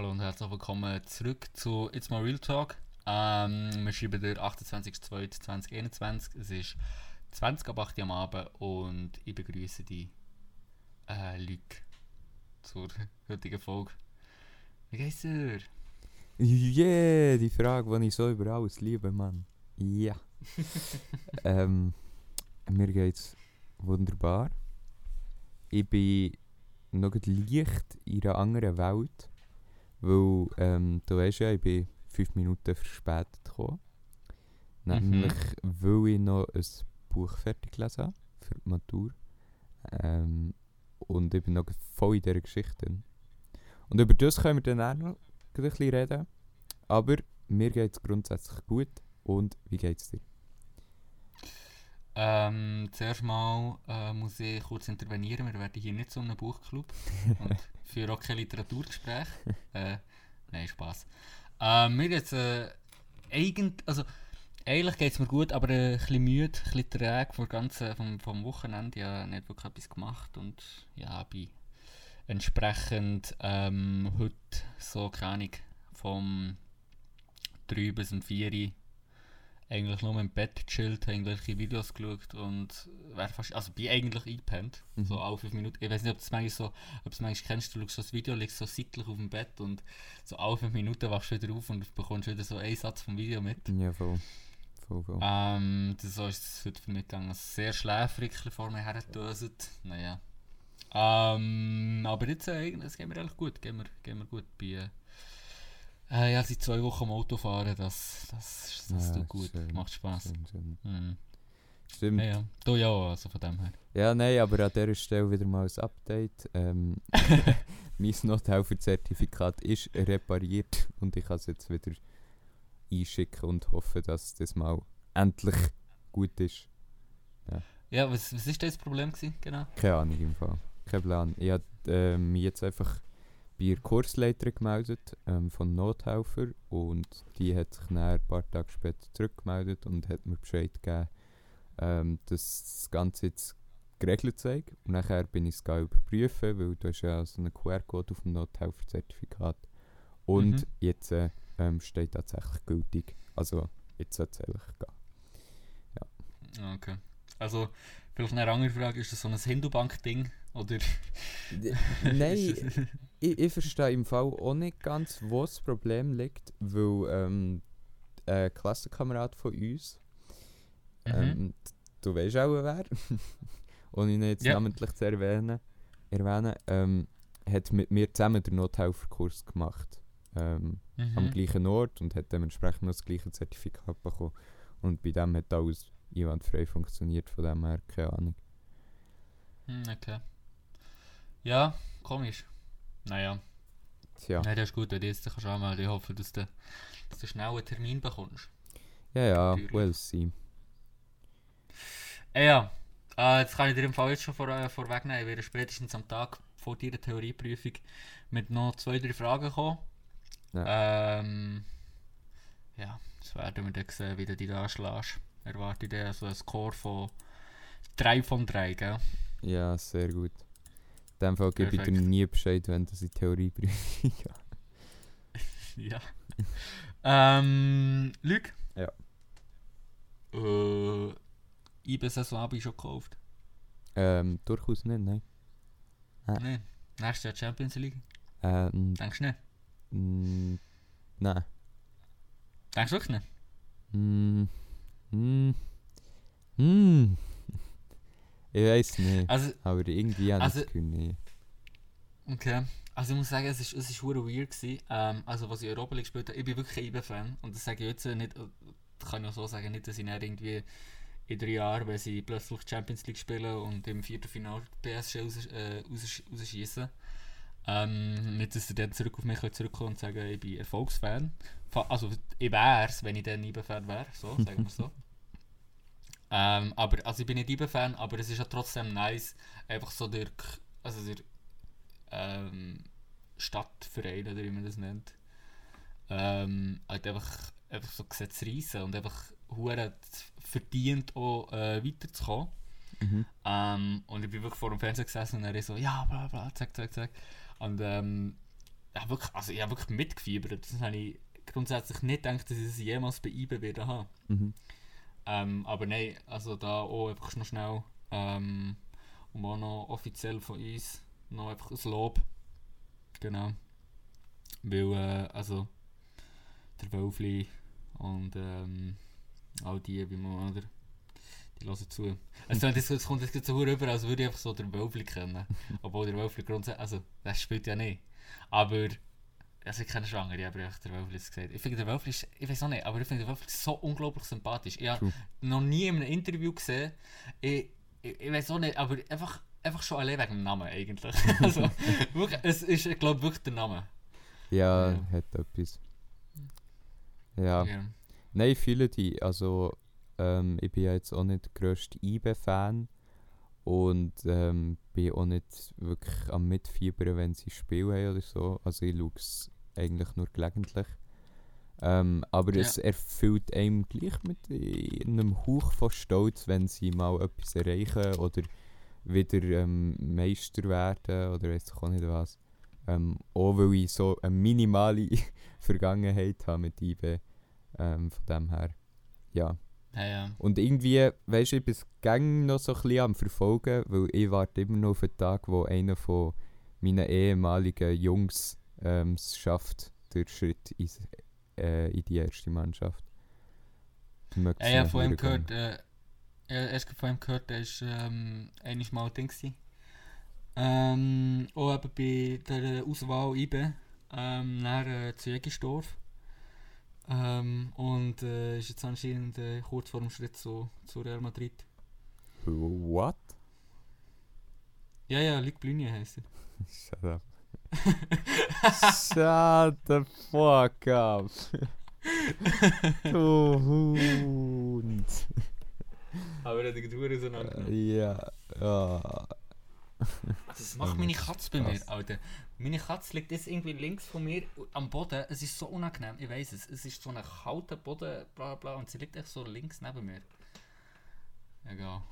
Hallo und herzlich willkommen zurück zu It's My Real Talk. Ähm, wir schreiben der 28.02.2021. Es ist 20 ab 8 Uhr am Abend und ich begrüße die äh, Luc zur heutigen Folge. Wie geht's dir? Yeah, die Frage, die ich so über alles liebe, Mann. Ja. ähm, mir geht's wunderbar. Ich bin noch leicht in einer anderen Welt. Weil, ähm, du weißt ja, ich bin fünf Minuten verspätet gekommen. Nämlich, weil ich noch ein Buch fertig gelesen habe für die Matur. Ähm, und ich bin noch voll in dieser Geschichte. Und über das können wir dann auch noch ein bisschen reden. Aber mir geht es grundsätzlich gut. Und wie geht es dir? Ähm, zuerst mal äh, muss ich kurz intervenieren. Wir werden hier nicht zu einem Buchclub und für auch kein Literaturgespräch. Äh, nein, Spaß. Ähm, mir geht's äh, eigentlich, also eigentlich geht es mir gut, aber äh, ein bisschen müde, ein bisschen träge vom ganzen, vom, vom Wochenende. Ich habe nicht wirklich etwas gemacht und ja, bin entsprechend ähm, heute so, keine Ahnung, vom 3 bis um 4 Uhr eigentlich nur im Bett gechillt, habe irgendwelche Videos geschaut und wär fast, also bin eigentlich eingepennt, Mhm. so alle 5 Minuten. Ich weiß nicht, ob du es manchmal so, ob es manchmal kennst, du schaust so das Video, liegst so seitlich auf dem Bett und so alle 5 Minuten wachst du wieder auf und bekommst wieder so einen Satz vom Video mit. Ja, voll. Voll, voll. Ähm, das so ist es heute für mich gegangen. Sehr schläfrig vor mir hergedöset. Naja. Ähm, aber jetzt, äh, es geht mir eigentlich gut. Geht mir, geht mir gut. Bei, äh, ja, seit zwei Wochen am Auto fahren, das, das, das Ja, tut gut. schön, Macht Spaß. Schön, schön. Mhm. Stimmt. Ja, ja. Du ja auch, also von dem her. Ja, nein, aber an dieser Stelle wieder mal ein Update. Ähm, mein Nothelfer-Zertifikat ist repariert und ich kann es jetzt wieder einschicken und hoffe, dass das mal endlich gut ist. Ja, was, was ist das Problem gewesen? Genau. Keine Ahnung im Fall. Kein Plan. Ich habe äh, mich jetzt einfach bei der Kursleiterin gemeldet ähm, von Nothelfer und die hat sich dann ein paar Tage später zurückgemeldet und hat mir Bescheid gegeben, ähm, dass das Ganze jetzt geregelt sei. Und nachher bin ich es überprüfen, weil du hast ja so einen QR-Code auf dem Nothelfer-Zertifikat. Und Mhm. jetzt äh, ähm, steht tatsächlich gültig. Also jetzt soll es eigentlich gehen. Ah, Okay. Also, vielleicht eine andere Frage, ist das so ein Hindu-Bank-Ding? Oder? Nein, ich, ich verstehe im Fall auch nicht ganz, wo das Problem liegt, weil ähm, ein Klassenkamerad von uns, Mhm. ähm, du weißt auch wer, ohne ihn jetzt Ja. namentlich zu erwähnen, erwähnen ähm, hat mit mir zusammen den Nothelferkurs gemacht. Ähm, am Mhm. gleichen Ort und hat dementsprechend noch das gleiche Zertifikat bekommen. Und bei dem hat alles einwandfrei funktioniert, von dem her keine Ahnung. Hm, Okay. Ja, komisch. Naja. Tja, Nein, das ist gut, wenn du jetzt kannst anmelden. Ich hoffe, dass du, dass du schnell einen Termin bekommst. ja, ja, Natürlich. we'll see. Äh, ja, äh, jetzt kann ich dir im Fall jetzt schon vor, äh, vorwegnehmen. Ich werde spätestens am Tag vor deiner Theorieprüfung mit noch zwei, drei Fragen kommen. Ja, ähm, ja das werden wir dann sehen, wie du dich da anschlägst. Erwarte ich dann so einen Score von 3 von 3, gell? Ja, sehr gut. In dem Fall gebe ich dir nie Bescheid, wenn das in Theorieprüfung Ja. ähm, Luc? Ja. Äh, IB-Saison habe ich schon gekauft. Ähm, durchaus nicht, nein. Ja. Nein. Nächstes Jahr Champions League. Ähm, Denkst du nicht? mm, nein. Denkst du wirklich nicht? Mm, mm, mm. Ich weiß nicht, Also, aber irgendwie ich Also- das Gefühl nicht. okay. Also ich muss sagen, es ist, es ist weird gewesen. Ähm, also was ich Europa League gespielt habe, ich bin wirklich ein IB-Fan. Und das sage ich jetzt nicht, äh, kann ich auch so sagen, nicht, dass ich nicht irgendwie in drei Jahren, wenn sie plötzlich Champions League spielen und im Viertelfinale PSG raus, äh, raus, rausschießen. Ähm, nicht, dass sie dann zurück auf mich zurückkommen und sagen, ich bin Erfolgsfan. Fa- Also ich wäre es, wenn ich dann IB-Fan wäre, so, sagen wir so. ähm, aber, also ich bin nicht IB-Fan, aber es ist ja trotzdem nice, einfach so der, K- also der ähm, Stadtverein, oder wie man das nennt, ähm, halt einfach, einfach so Gesetze reissen und einfach hure verdient auch äh, weiterzukommen. Mhm. Ähm, und ich bin wirklich vor dem Fernseher gesessen und er so, ja, bla bla, zack, zack, zack. Und ähm, ja, wirklich, also ich habe wirklich mitgefiebert. Das habe ich grundsätzlich nicht gedacht, dass ich es jemals bei IBE werde haben. Mhm. Ähm, aber nein, also da auch einfach noch schnell ähm, und auch noch offiziell von uns noch einfach ein Lob. Genau. Weil, äh, also der Wölfli und ähm, all die, wie man, oder? Die hören zu. Jetzt- es kommt jetzt so rüber, als würde ich einfach so den Wölfli kennen. Obwohl der Wölfli grundsätzlich, also, das spielt ja nicht. Aber, also ich kenne Schwangere, aber einfach der Wölfli ist gesagt. Ich finde der Wölfli, ich weiß auch nicht, aber ich finde der Wölfli so unglaublich sympathisch. Ich habe noch nie in einem Interview gesehen, ich, ich, ich weiß auch nicht, aber einfach, einfach schon allein wegen dem Namen eigentlich. also, wirklich, es ist, ich glaube, wirklich der Name. Ja, Ja. hat etwas. Ja. Ja. Nein, ich fühle die. Also, ähm, ich bin ja jetzt auch nicht der grösste IBE-Fan. Und ähm, bin auch nicht wirklich am Mitfiebern, wenn sie Spiel haben oder so. Also, ich schaue es eigentlich nur gelegentlich. Ähm, aber Ja. es erfüllt einem gleich mit einem Hauch von Stolz, wenn sie mal etwas erreichen oder wieder ähm, Meister werden oder weiß ich auch nicht was. Ähm, auch weil ich so eine minimale Vergangenheit habe mit IB. Ähm, von dem her, ja. Ja, ja. Und irgendwie, weißt du, ich bin es gang noch so ein bisschen am Verfolgen, weil ich warte immer noch auf den Tag, wo einer von meinen ehemaligen Jungs ähm, es schafft, den Schritt ins, äh, in die erste Mannschaft. Ja, noch von ihm gehört, äh, erst von ihm gehört, der ist ähm, einiges Mal Ding gewesen. Ähm, auch eben bei der Auswahl IBE, ähm, nach äh, zu Jägersdorf. Ähm, und äh, ist jetzt anscheinend äh, kurz vor dem Schritt zu, zu Real Madrid. What? Ja, ja, Luc Blunier heisst er. Shut up. Shut the fuck up. du Hund. Aber er hat die Tour auseinander. Ja. ja. Das macht Oh, meine Katze bei mir. Alter. Meine Katze liegt jetzt irgendwie links von mir am Boden. Es ist so unangenehm, ich weiß es. Es ist so ein kalter Boden, bla bla, und sie liegt echt so links neben mir. Egal.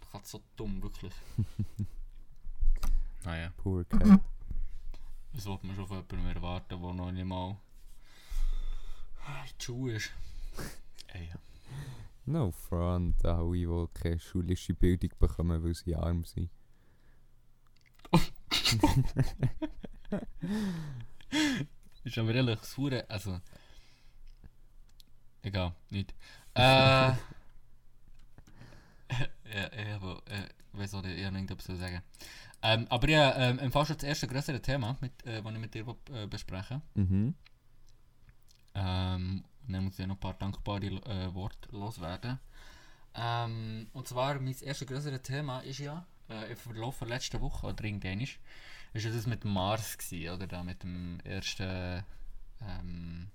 Die Katze so dumm, wirklich. naja. Poor cat. Das sollte man schon von jemandem erwarten, der noch nicht mal in die Schuhe ist. Ey, ja. No front, alle, die keine schulische Bildung bekommen, weil sie arm sind. Ist aber ehrlich, das Hure, also... Egal, nicht. Äh... ja. Äh, ich weiß auch nicht, ich habe irgendetwas zu sagen. Ähm, aber ja, ähm, im Fall schon das erste größere Thema, mit, äh, das ich mit dir äh, besprechen Mhm. ähm, und dann muss ich noch ein paar dankbare äh, Worte loswerden. Ähm, und zwar, mein erstes größere Thema ist ja, äh, im Verlauf der letzten Woche, oder irgendwann ist, ist ja das mit Mars gewesen, oder da mit dem ersten ähm,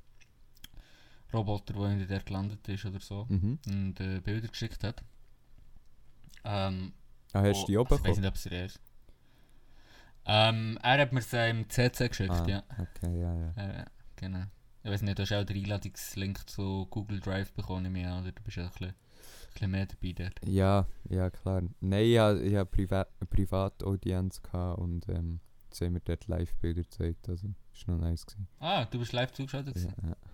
Roboter, der irgendwie dort gelandet ist oder so, Mhm. und äh, Bilder geschickt hat. Ähm, Ah, hast du die oben Ich weiß nicht, ob es er ist. Ähm, er hat mir es im CC geschickt, Ah, ja. okay, ja, ja. Äh, genau. Ich weiß nicht, du hast auch den Einladungslink zu Google Drive bekommen, an, oder du bist ja ein bisschen, bisschen mehr dabei dort. Ja, ja klar. Nein, ich hatte Priva eine Privataudienz und ähm, jetzt haben wir dort Live-Bilder gezeigt, also ist noch nice gewesen. Ah, du bist live zugeschaltet? Ja, gewesen? ja.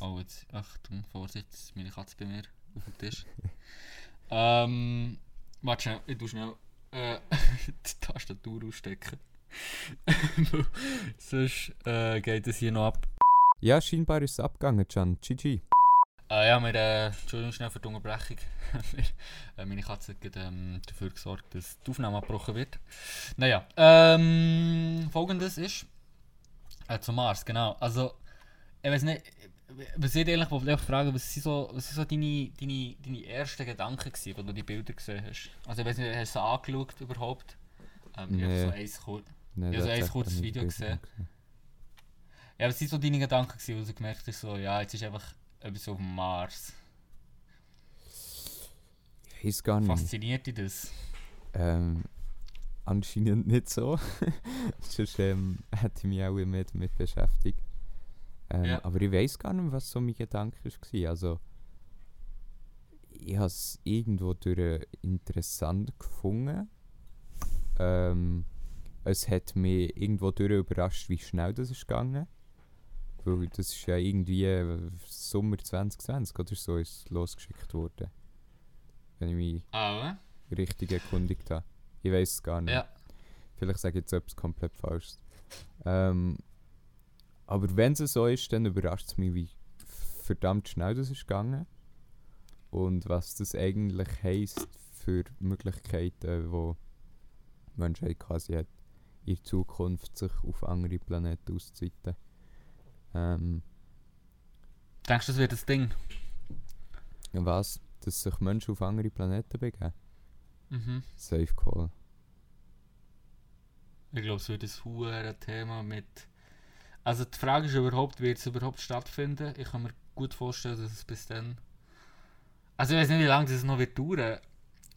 Oh, jetzt, Achtung, Vorsicht, jetzt meine Katze bei mir auf dem Tisch. ähm, warte schnell, ich tu schnell äh, die Tastatur ausstecken. Sonst äh, geht es hier noch ab. ja, scheinbar ist es abgegangen, Can. GG. Äh, ja, wir, äh, Entschuldigung schnell für die Unterbrechung. wir, äh, meine Katze hat ähm, dafür gesorgt, dass die Aufnahme abgebrochen wird. Naja, ähm, folgendes ist, äh, zum Mars, genau. Also, ich weiß nicht, was ich ehrlich wollte fragen, was sind so, was sind so deine, deine, deine ersten Gedanken gewesen, als du die Bilder gesehen hast? Also, ich weiß nicht, hast du sie angeschaut überhaupt? Ähm, ich habe Nee. so eins kurz. Nein, Ja, so ein kurzes Video gesehen. gesehen. Ja, was sind so deine Gedanken gewesen, wo du gemerkt hast, so, ja, jetzt ist einfach etwas auf dem Mars. Ich weiß gar nicht. Fasziniert dich das? Ähm, anscheinend nicht so. Sonst ähm, hätte ich mich auch mehr damit beschäftigt. Ähm, Ja. Aber ich weiß gar nicht, was so mein Gedanke war. Also, ich habe es irgendwo durch interessant gefunden. Ähm, es hat mich irgendwo durch überrascht, wie schnell das ist gegangen. Weil das ist ja irgendwie äh, Sommer 2020 oder so ist losgeschickt worden. Wenn ich mich Aber, richtig erkundigt habe. Ich weiß es gar nicht. ja. Vielleicht sage ich jetzt etwas komplett Falsches. Ähm, aber wenn es so ist, dann überrascht es mich, wie verdammt schnell das ist gegangen. Und was das eigentlich heisst für Möglichkeiten, die die Menschheit quasi hat, in Zukunft sich auf andere Planeten auszuzeiten. Ähm, Denkst du, das wird das Ding? was? Dass sich Menschen auf andere Planeten begeben? Mhm. Safe Call. Ich glaube, es wird ein hohes Thema mit. Also die Frage ist überhaupt, wird es überhaupt stattfinden? Ich kann mir gut vorstellen, dass es bis dann. Also ich weiß nicht, wie lange das noch wird dauern.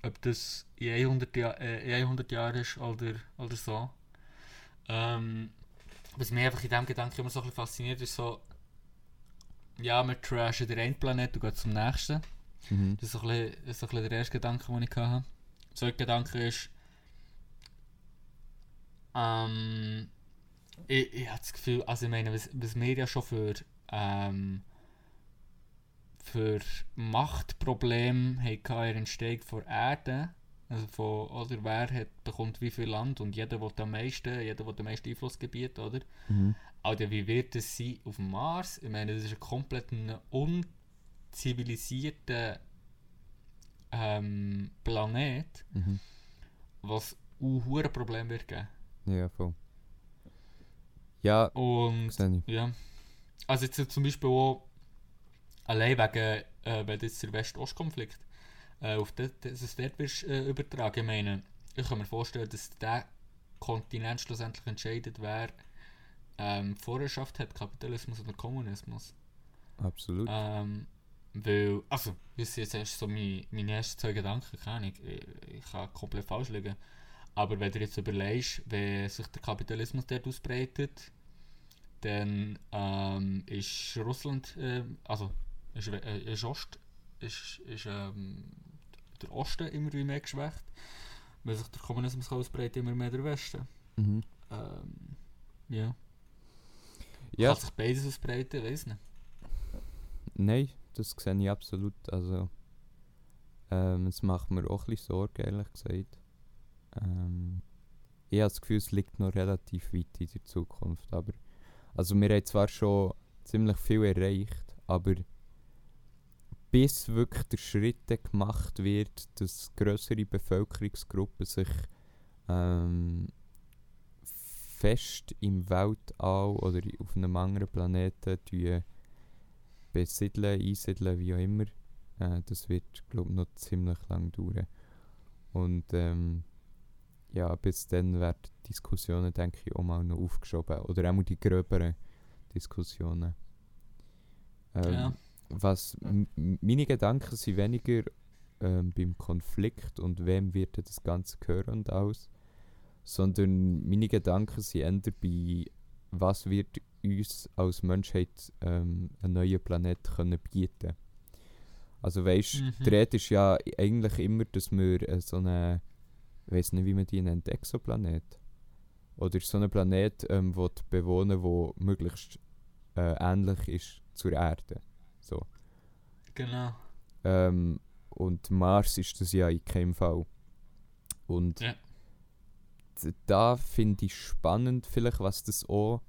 Ob das in 100, Jahr, äh, in 100 Jahren ist oder, oder so. Ähm, was mich einfach in diesem Gedanken immer so ein bisschen fasziniert, ist so. Ja, wir trashen den einen Planet und gehen zum nächsten. Mhm. Das ist so ein bisschen, das ist so ein bisschen der erste Gedanke, den ich hatte. Der zweite Gedanke ist, ähm, ich, ich habe das Gefühl, also ich meine, was, was wir ja schon für, ähm, für Machtprobleme hatten in der Entstehung von Erde, also von, oder wer hat, bekommt wie viel Land und jeder will am meisten, jeder will am meisten Einflussgebiet, oder? Mhm. Alter, wie wird es sein auf dem Mars? Ich meine, das ist ein komplett unzivilisierter ähm, Planet, Mhm. was ein Problem wird geben. Ja, voll. Ja, Und ja, also jetzt zum Beispiel auch allein wegen, äh, wenn jetzt der West-Ost-Konflikt äh, auf das, dass es dort wirst, äh, übertragen. Ich meine, ich kann mir vorstellen, dass der Kontinent schlussendlich entscheidet, wer ähm, Vorherrschaft hat, Kapitalismus oder Kommunismus. Absolut. Ähm, weil, also, das sind jetzt erst so meine, meine ersten zwei Gedanken, keine ich, ich kann komplett falsch liegen. Aber wenn du jetzt überlegst, wenn sich der Kapitalismus dort ausbreitet, dann ähm, ist Russland, äh, also ist, äh, ist Ost, ist, ist ähm, der Osten immer wie mehr geschwächt. Wenn sich der Kommunismus kann ausbreiten immer mehr der Westen. Mhm. Ähm, ja. Ja, Kann sich beides ausbreiten, weiß nicht. nein, das sehe ich absolut. Also, ähm, es macht mir auch ein bisschen Sorge, ehrlich gesagt. Ähm, ich habe das Gefühl, es liegt noch relativ weit in der Zukunft. Aber, also wir haben zwar schon ziemlich viel erreicht, aber bis wirklich der Schritt gemacht wird, dass größere Bevölkerungsgruppen sich ähm, fest im Weltall oder auf einem anderen Planeten besiedeln, einsiedeln, wie auch immer, äh, das wird, glaube ich, noch ziemlich lang dauern. Und ähm, ja, bis dann werden Diskussionen, denke ich, auch mal noch aufgeschoben. Oder auch die gröberen Diskussionen. Ähm, Ja. Was meine Gedanken sind weniger ähm, beim Konflikt und wem wird das Ganze gehören und aus, sondern meine Gedanken sind eher bei, was wird uns als Menschheit ähm, einen neuen Planet können bieten. Also weißt, Mhm. die Rede ist ja eigentlich immer, dass wir äh, so eine, ich weiß nicht, wie man die nennt, Exoplanet oder so einen Planet, ähm, wo die bewohnen, wo möglichst äh, ähnlich ist zur Erde. Genau. Ähm, und Mars ist das ja in keinem Fall. Und Ja. da finde ich spannend, vielleicht, was das auch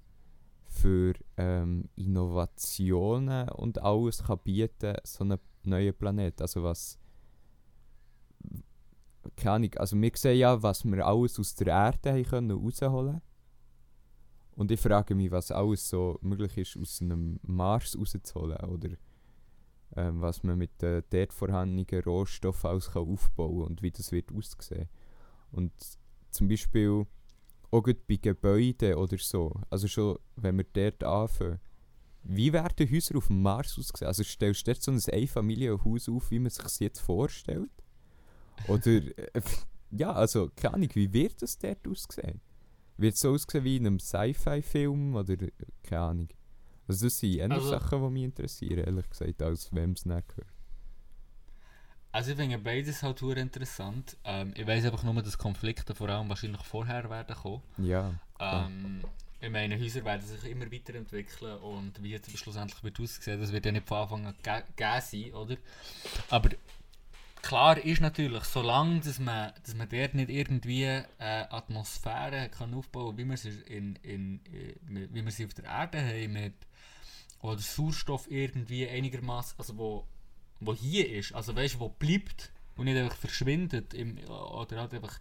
für ähm, Innovationen und alles kann bieten, so einen neuen Planet. Also was. Keine Ahnung, also wir sehen ja, was wir alles aus der Erde haben können rausholen. Und ich frage mich, was alles so möglich ist, aus einem Mars rauszuholen. Oder ähm, was man mit den dort vorhandenen Rohstoffen alles kann aufbauen und wie das wird aussehen. Und zum Beispiel auch bei Gebäuden oder so, also schon wenn wir dort anfangen, wie werden Häuser auf dem Mars aussehen? Also stellst du dort so ein Einfamilienhaus auf, wie man sich das jetzt vorstellt? Oder, äh, ja, also keine Ahnung, wie wird das dort aussehen? Wird es so aussehen wie in einem Sci-Fi-Film oder äh, keine Ahnung? Also das sind eher Also- Sachen, die mich interessieren, ehrlich gesagt, als wem es nicht gehört. Also ich finde beides halt sehr interessant. Ähm, ich weiß einfach nur, dass Konflikte vor allem wahrscheinlich vorher werden kommen. Ja. Ähm, ich meine, Häuser werden sich immer weiterentwickeln und wie jetzt schlussendlich wird aussehen, das wird ja nicht von Anfang an ge gegeben sein, oder? Aber klar ist natürlich, solange dass man, dass man dort nicht irgendwie äh, Atmosphäre kann aufbauen kann, wie wir sie, in, in, in, wie wir sie auf der Erde haben, mit, oder Sauerstoff irgendwie einigermaßen, also wo, wo hier ist, also weißt du, wo bleibt und nicht einfach verschwindet, im, oder halt einfach,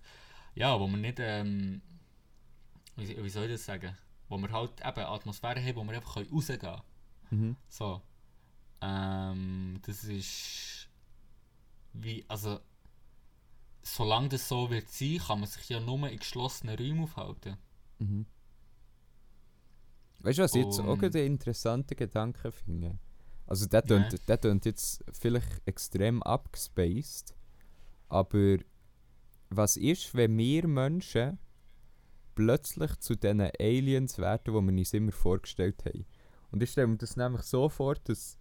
ja, wo man nicht, ähm, wie, wie soll ich das sagen? Wo wir halt eben Atmosphäre haben, wo wir einfach rausgehen können. Mhm. So. Ähm, das ist. Wie, also. Solange das so wird sein, kann man sich ja nur in geschlossenen Räumen aufhalten. Mhm. Weißt du, was ich jetzt auch einen interessanten Gedanken finde? Also, der tönt, der tönt jetzt vielleicht extrem abgespaced, aber was ist, wenn wir Menschen plötzlich zu diesen Aliens werden, die wir uns immer vorgestellt haben? Und ich stelle mir das nämlich so vor, dass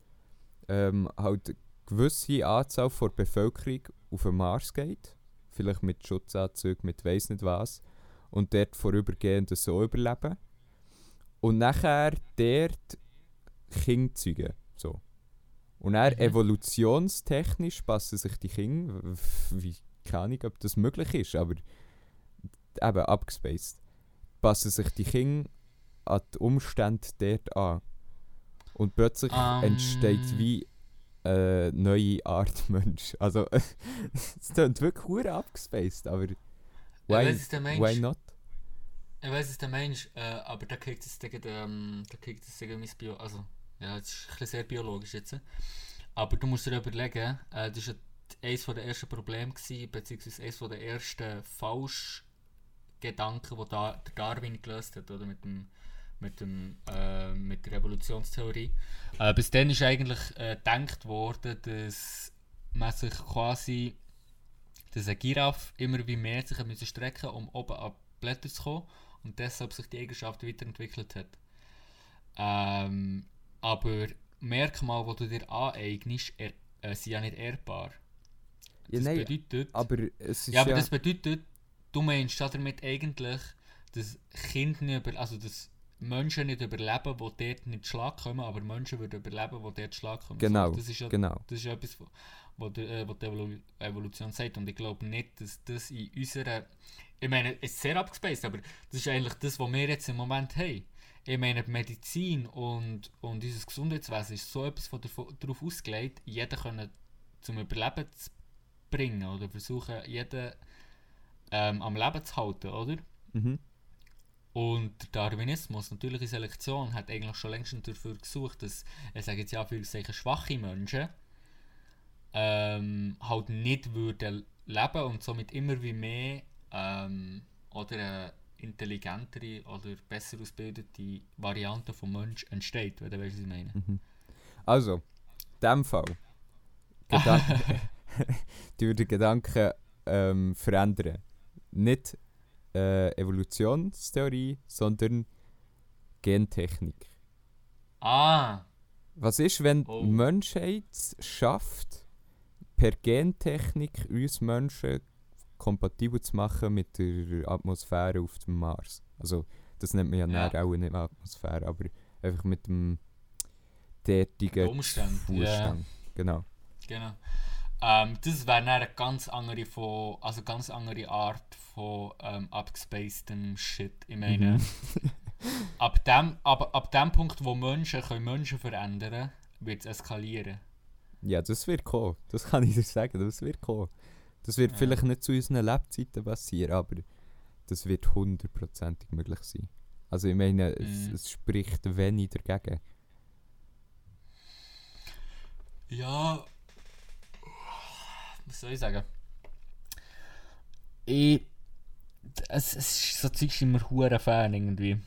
ähm, halt eine gewisse Anzahl von der Bevölkerung auf den Mars geht, vielleicht mit Schutzanzügen, mit weiss nicht was, und dort vorübergehend so überleben. Und nachher dort Kinder zeugen. So. Und dann Mhm. evolutionstechnisch passen sich die Kinder, wie keine Ahnung, ob das möglich ist, aber eben abgespaced, passen sich die Kinder an die Umstände dort an. Und plötzlich Ähm. entsteht wie eine neue Art Mensch. Also, es klingt wirklich abgespaced, aber Ich why, meinst. why not? Ich weiß, was du meinst, äh, aber da kriegt es gegen, ähm, da kriegt es gegen mein Bio... Also, ja, das ist ein bisschen sehr biologisch jetzt. Aber du musst dir überlegen, äh, das war eines der ersten Probleme, gewesen, beziehungsweise eines der ersten Falschgedanken, die da, Darwin gelöst hat, oder? Mit dem mit, dem, äh, mit der Evolutionstheorie. Äh, bis dann ist eigentlich äh, gedacht worden, dass man sich quasi, dass eine Giraffe immer wie mehr sich strecken um oben an Blätter zu kommen und deshalb sich die Eigenschaft weiterentwickelt hat. Ähm, aber Merkmale, die du dir aneignest, er, äh, sind ja nicht ehrbar. Ja, Das nein, bedeutet, aber es ist ja, aber ja... das bedeutet, du meinst damit eigentlich, dass Kinder nicht über, also dass Menschen nicht überleben, die dort nicht Schlag kommen, aber Menschen würden überleben, die dort Schlag kommen. Genau, So, das ist ja, genau. das ist ja etwas, die, äh, die Evolu Evolution sagt. Und ich glaube nicht, dass das in unserer. Ich meine, es ist sehr abgespaced, aber das ist eigentlich das, was wir jetzt im Moment haben. Ich meine, die Medizin und, und unser Gesundheitswesen ist so etwas von darauf ausgelegt, jeden können zum Überleben zu bringen oder versuchen, jeden ähm, am Leben zu halten, oder? Mhm. Und der Darwinismus, natürliche Selektion, hat eigentlich schon längst dafür gesucht, dass, ich sage jetzt ja, für schwache Menschen ähm, halt nicht würden leben und somit immer wie mehr ähm, oder eine intelligentere oder besser ausgebildete Variante vom Mensch entsteht, wenn du weißt, was ich meine. Mhm. Also, in diesem Fall. Gedan die würde Gedanken ähm, verändern. Nicht äh, Evolutionstheorie, sondern Gentechnik. Ah! Was ist, wenn Oh. die Menschheit es schafft, per Gentechnik uns Menschen kompatibel zu machen mit der Atmosphäre auf dem Mars? Also, das nennt man ja, Ja. auch nicht Atmosphäre, aber einfach mit dem derartigen Umstand, Zustand. Genau. Genau. Ähm, das wäre eine ganz andere, von, also ganz andere Art von ähm, abgespacedem Shit. Ich meine, Mhm. ab, dem, ab, ab dem Punkt, wo Menschen können Menschen verändern wird es eskalieren. Ja, das wird kommen. Das kann ich dir sagen. Das wird kommen. Das wird Ja. vielleicht nicht zu unseren Lebzeiten passieren, aber das wird hundertprozentig möglich sein. Also ich meine, es, Mhm. es spricht wenig dagegen. Ja. Was soll ich sagen? Ich. Es, es ist so Zeug immer hure Fan irgendwie.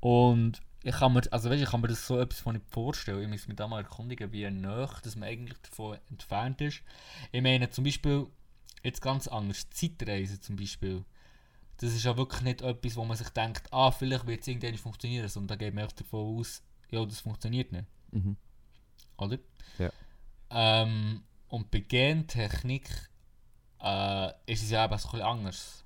Und ich kann mir, also weißt, ich kann mir das so etwas von nicht vorstellen. Ich muss mich da mal erkundigen, wie nah dass man eigentlich davon entfernt ist. Ich meine zum Beispiel, jetzt ganz anders, Zeitreisen zum Beispiel. Das ist ja wirklich nicht etwas, wo man sich denkt, ah, vielleicht wird es irgendwann funktionieren, sondern da geht man echt davon aus, ja, das funktioniert nicht Mhm. oder? Ja. Ähm, und bei Gentechnik äh, ist es ja eben ein bisschen anders.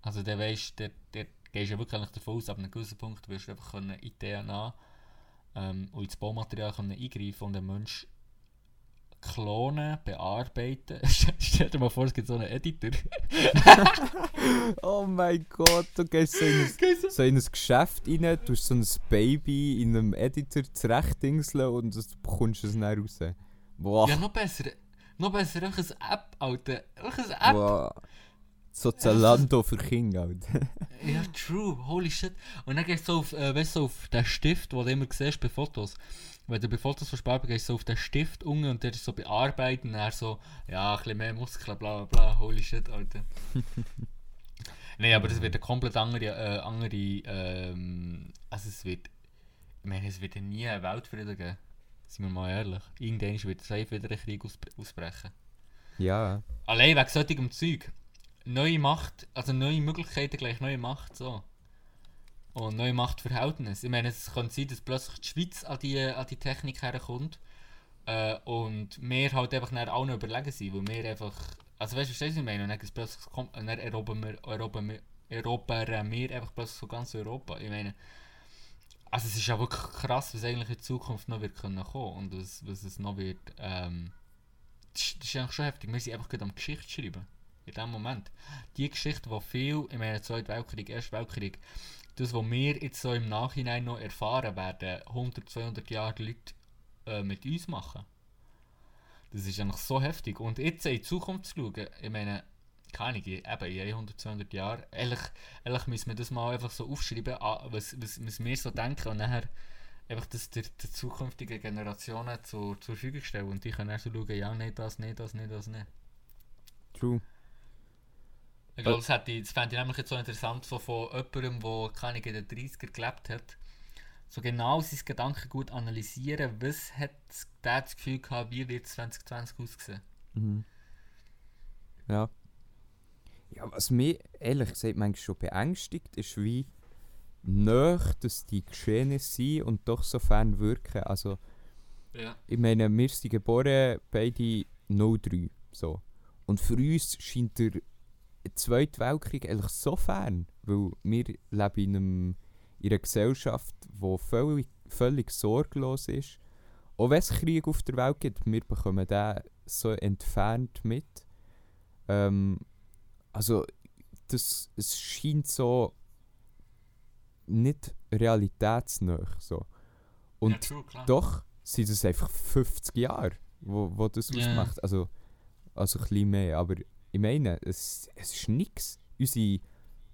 Also der weisst, der, der gehst ja wirklich davon aus, ab einem gewissen Punkt wirst du einfach können in DNA ähm, und ins Baumaterial können eingreifen und den Mensch klonen, bearbeiten. Stell dir mal vor, es gibt so einen Editor. oh mein Gott, du gehst so in ein, so in ein Geschäft rein, du hast so ein Baby in einem Editor zurechtdingseln und du bekommst es dann raus. Boah. Ja, noch besser. Noch besser, eine App, Alter. Eine App. Boah. So Zalando für Kinder, Alter. ja, true. Holy shit. Und dann gehst du so auf, äh, weißt du, auf den Stift, den du immer siehst bei Fotos. Wenn du bei Fotos von Sparben gehst, so auf den Stift unten und der ist so bearbeiten und er so, ja, ein bisschen mehr Muskeln, bla bla bla. Holy shit, Alter. Nein, aber das wird eine komplett andere, äh, andere ähm, also es wird, ich meine, es wird nie einen Weltfrieden geben. Sind wir mal ehrlich. Irgendwann wird safe wieder ein Krieg ausbrechen. Ja. Allein wegen solchem Zeug. Neue Macht, also neue Möglichkeiten gleich neue Macht, so. Und neue Machtverhältnisse. Ich meine, es kann sein, dass plötzlich die Schweiz an die, an die Technik herkommt. Äh, und wir halt einfach nach allen überlegen sind, weil wir einfach... Also weißt du, was ich meine? Und dann, plötzlich kommt, dann erobern wir, erobern wir, erobern wir einfach plötzlich so ganz Europa. Ich meine... Also es ist ja wirklich krass, was eigentlich in Zukunft noch wird können kommen und was, was es noch wird. Ähm, das, das ist eigentlich schon heftig. Wir sind einfach gerade am Geschichte schreiben. In dem Moment. Die Geschichte, die viel, ich meine, Zweiter Weltkrieg, Erster Weltkrieg, das, was wir jetzt so im Nachhinein noch erfahren werden, 100, 200 Jahre Leute äh, mit uns machen. Das ist eigentlich so heftig. Und jetzt in die Zukunft zu schauen, ich meine, keine Ahnung, eben in 100, 200 Jahren, ehrlich, ehrlich müssen wir das mal einfach so aufschreiben, ah, was, was, was wir so denken und nachher einfach das der, der zukünftigen Generationen zur, zur Verfügung stellen und die können dann so schauen, ja, nicht das, nicht das, nicht das, nicht. True. Ich glaube, das, das fände ich nämlich jetzt so interessant so von jemandem, der keine in den 30er gelebt hat. So genau sein Gedanken gut analysieren, was hat der das Gefühl gehabt, wie wird 2020 aussehen? Mhm. Ja. Ja, was mich ehrlich gesagt manchmal schon beängstigt, ist wie nah, dass die Geschehnisse sind und doch so fern wirken. Also, ja. ich meine, wir sind geboren beide 03. So. Und für uns scheint der Zweite Weltkrieg eigentlich so fern, weil wir leben in, einem, in einer Gesellschaft, die völlig, völlig sorglos ist. Auch wenn es Krieg auf der Welt gibt, wir bekommen den so entfernt mit. Ähm, also, das, es scheint so nicht realitätsnah. So. Und ja, true, doch sind es einfach 50 Jahre, wo, wo das yeah. ausmacht. Also, also ein bisschen mehr, aber ich meine, es, es ist nichts. Unsere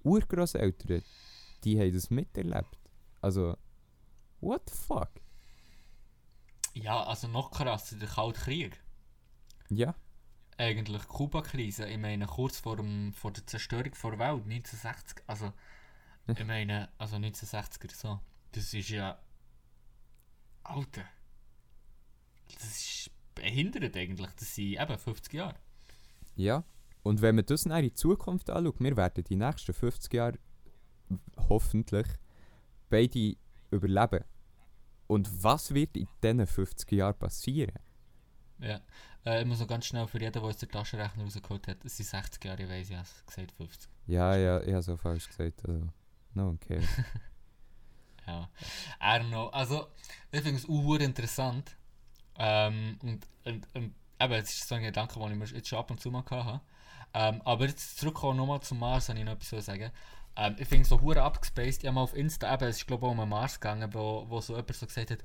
Urgroßeltern, die haben das miterlebt. Also, what the fuck? Ja, also noch krasser, der Kalte Krieg. Ja. Eigentlich Kuba-Krise, ich meine, kurz vor, dem, vor der Zerstörung der Welt, 1960, also, ich meine, also 1960er, so. Das ist ja. Alter. Das ist behindert eigentlich, das sind eben 50 Jahre. Ja. Und wenn man das in die Zukunft anschaut, wir werden die nächsten 50 Jahre hoffentlich beide überleben. Und was wird in diesen 50 Jahren passieren? Ja, äh, ich muss noch ganz schnell für jeden, der aus der Taschenrechner rausgeholt hat, es sind 60 Jahre, ich weiß, ich habe gesagt 50. Ja, ja, ich habe so falsch gesagt. Also, no okay. ja, I don't know. Also, ich finde es auch interessant. Ähm, und, und, und eben, es ist so ein Gedanke, den ich jetzt schon ab und zu mal hatte. Ähm, aber jetzt zurückkommen nochmal zum Mars, habe ich noch etwas zu sagen. Ähm, ich finde so hure abgespaced. Ich habe mal auf Insta, eben, es ist glaube ich um den Mars gegangen, wo, wo so jemand so gesagt hat,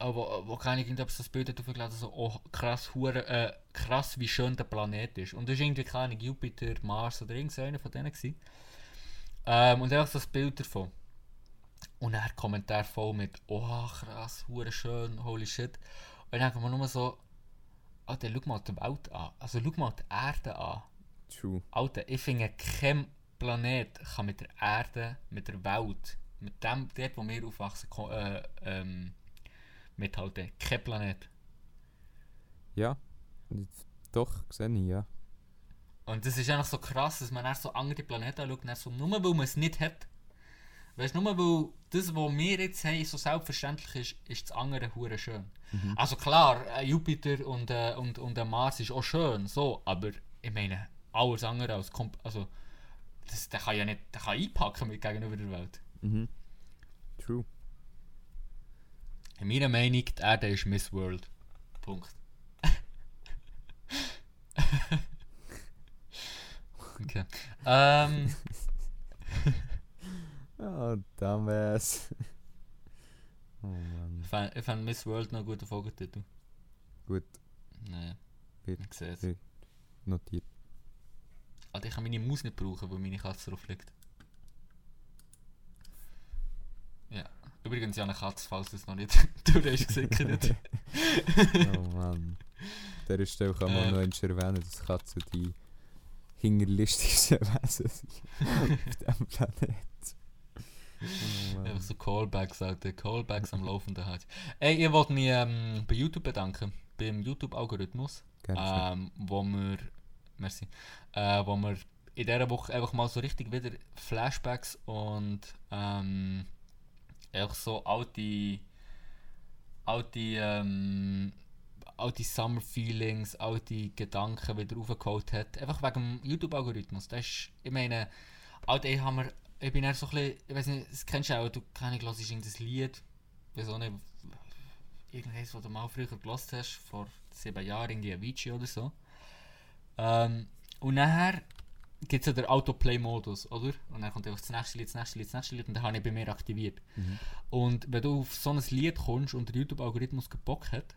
äh, wo, wo kann ich irgendetwas das Bild aufgeladen so, oh krass, hure, äh, krass wie schön der Planet ist. Und das ist irgendwie keine Jupiter, Mars oder irgendeiner von denen. Ähm, und einfach so das Bild davon. Und dann Kommentar voll mit, oh krass, hure schön, holy shit. Und dann mir nur so, Alter, schau mal die Welt an. Also schau mal die Erde an. True. Alter, ich finde, kein Planet kann mit der Erde, mit der Welt, mit dem, dort wo wir aufwachsen, äh, ähm, mithalten. Kein Planet. Ja, doch, sehe ich, ja. Und das ist einfach so krass, dass man erst so andere Planeten anschaut, so, nur weil man es nicht hat, Weißt du, nur weil das, was wir jetzt haben, so selbstverständlich ist, ist das andere hure schön. Mhm. Also klar, äh, Jupiter und, äh, und, und der Mars ist auch schön, so, aber ich meine, alles andere als Komp also das, der kann ja nicht, der kann einpacken mit gegenüber der Welt. Mhm. True. In meiner Meinung, die Erde ist Miss World. Punkt. okay. Ähm, Oh, dumbass. oh Mann. ich fand- ich fand Miss World noch einen guten Folgetitel. Gut, Nein. Bitte. Ich sehe es. Ja. notiert. Alter, ich kann meine Maus nicht brauchen, weil meine Katze drauf liegt. Ja. Übrigens ja eine Katze, falls das noch nicht durch gesickert. oh Mann. An dieser Stelle kann man Äh. noch erwähnen, dass Katzen die hingerlistigsten Wesen sind auf diesem Planeten. Oh. Einfach so Callbacks, Alter. Callbacks am laufenden Hals. Ey, ich wollte mich ähm, bei YouTube bedanken. Beim YouTube-Algorithmus. Ähm, wo wir. Merci. Äh, wo wir in dieser Woche einfach mal so richtig wieder Flashbacks und ähm, einfach so alte. alte. Ähm, alte Summer Feelings, alte Gedanken wieder aufgeholt hat. Einfach wegen dem YouTube-Algorithmus. Das ist, ich meine, Alter, ich, hab mir, ich bin eher so ein bisschen, ich weiß nicht, das kennst du auch, du Ahnung, hörst irgendein Lied, wieso nicht, irgendwas, was du mal früher gelost hast, vor sieben Jahren, irgendwie Avicii oder so. Ähm, und nachher gibt es ja den Autoplay-Modus, oder? Und dann kommt einfach das nächste Lied, das nächste Lied, das nächste Lied und dann habe ich bei mir aktiviert. Mhm. Und wenn du auf so ein Lied kommst und der YouTube-Algorithmus gebockt hat,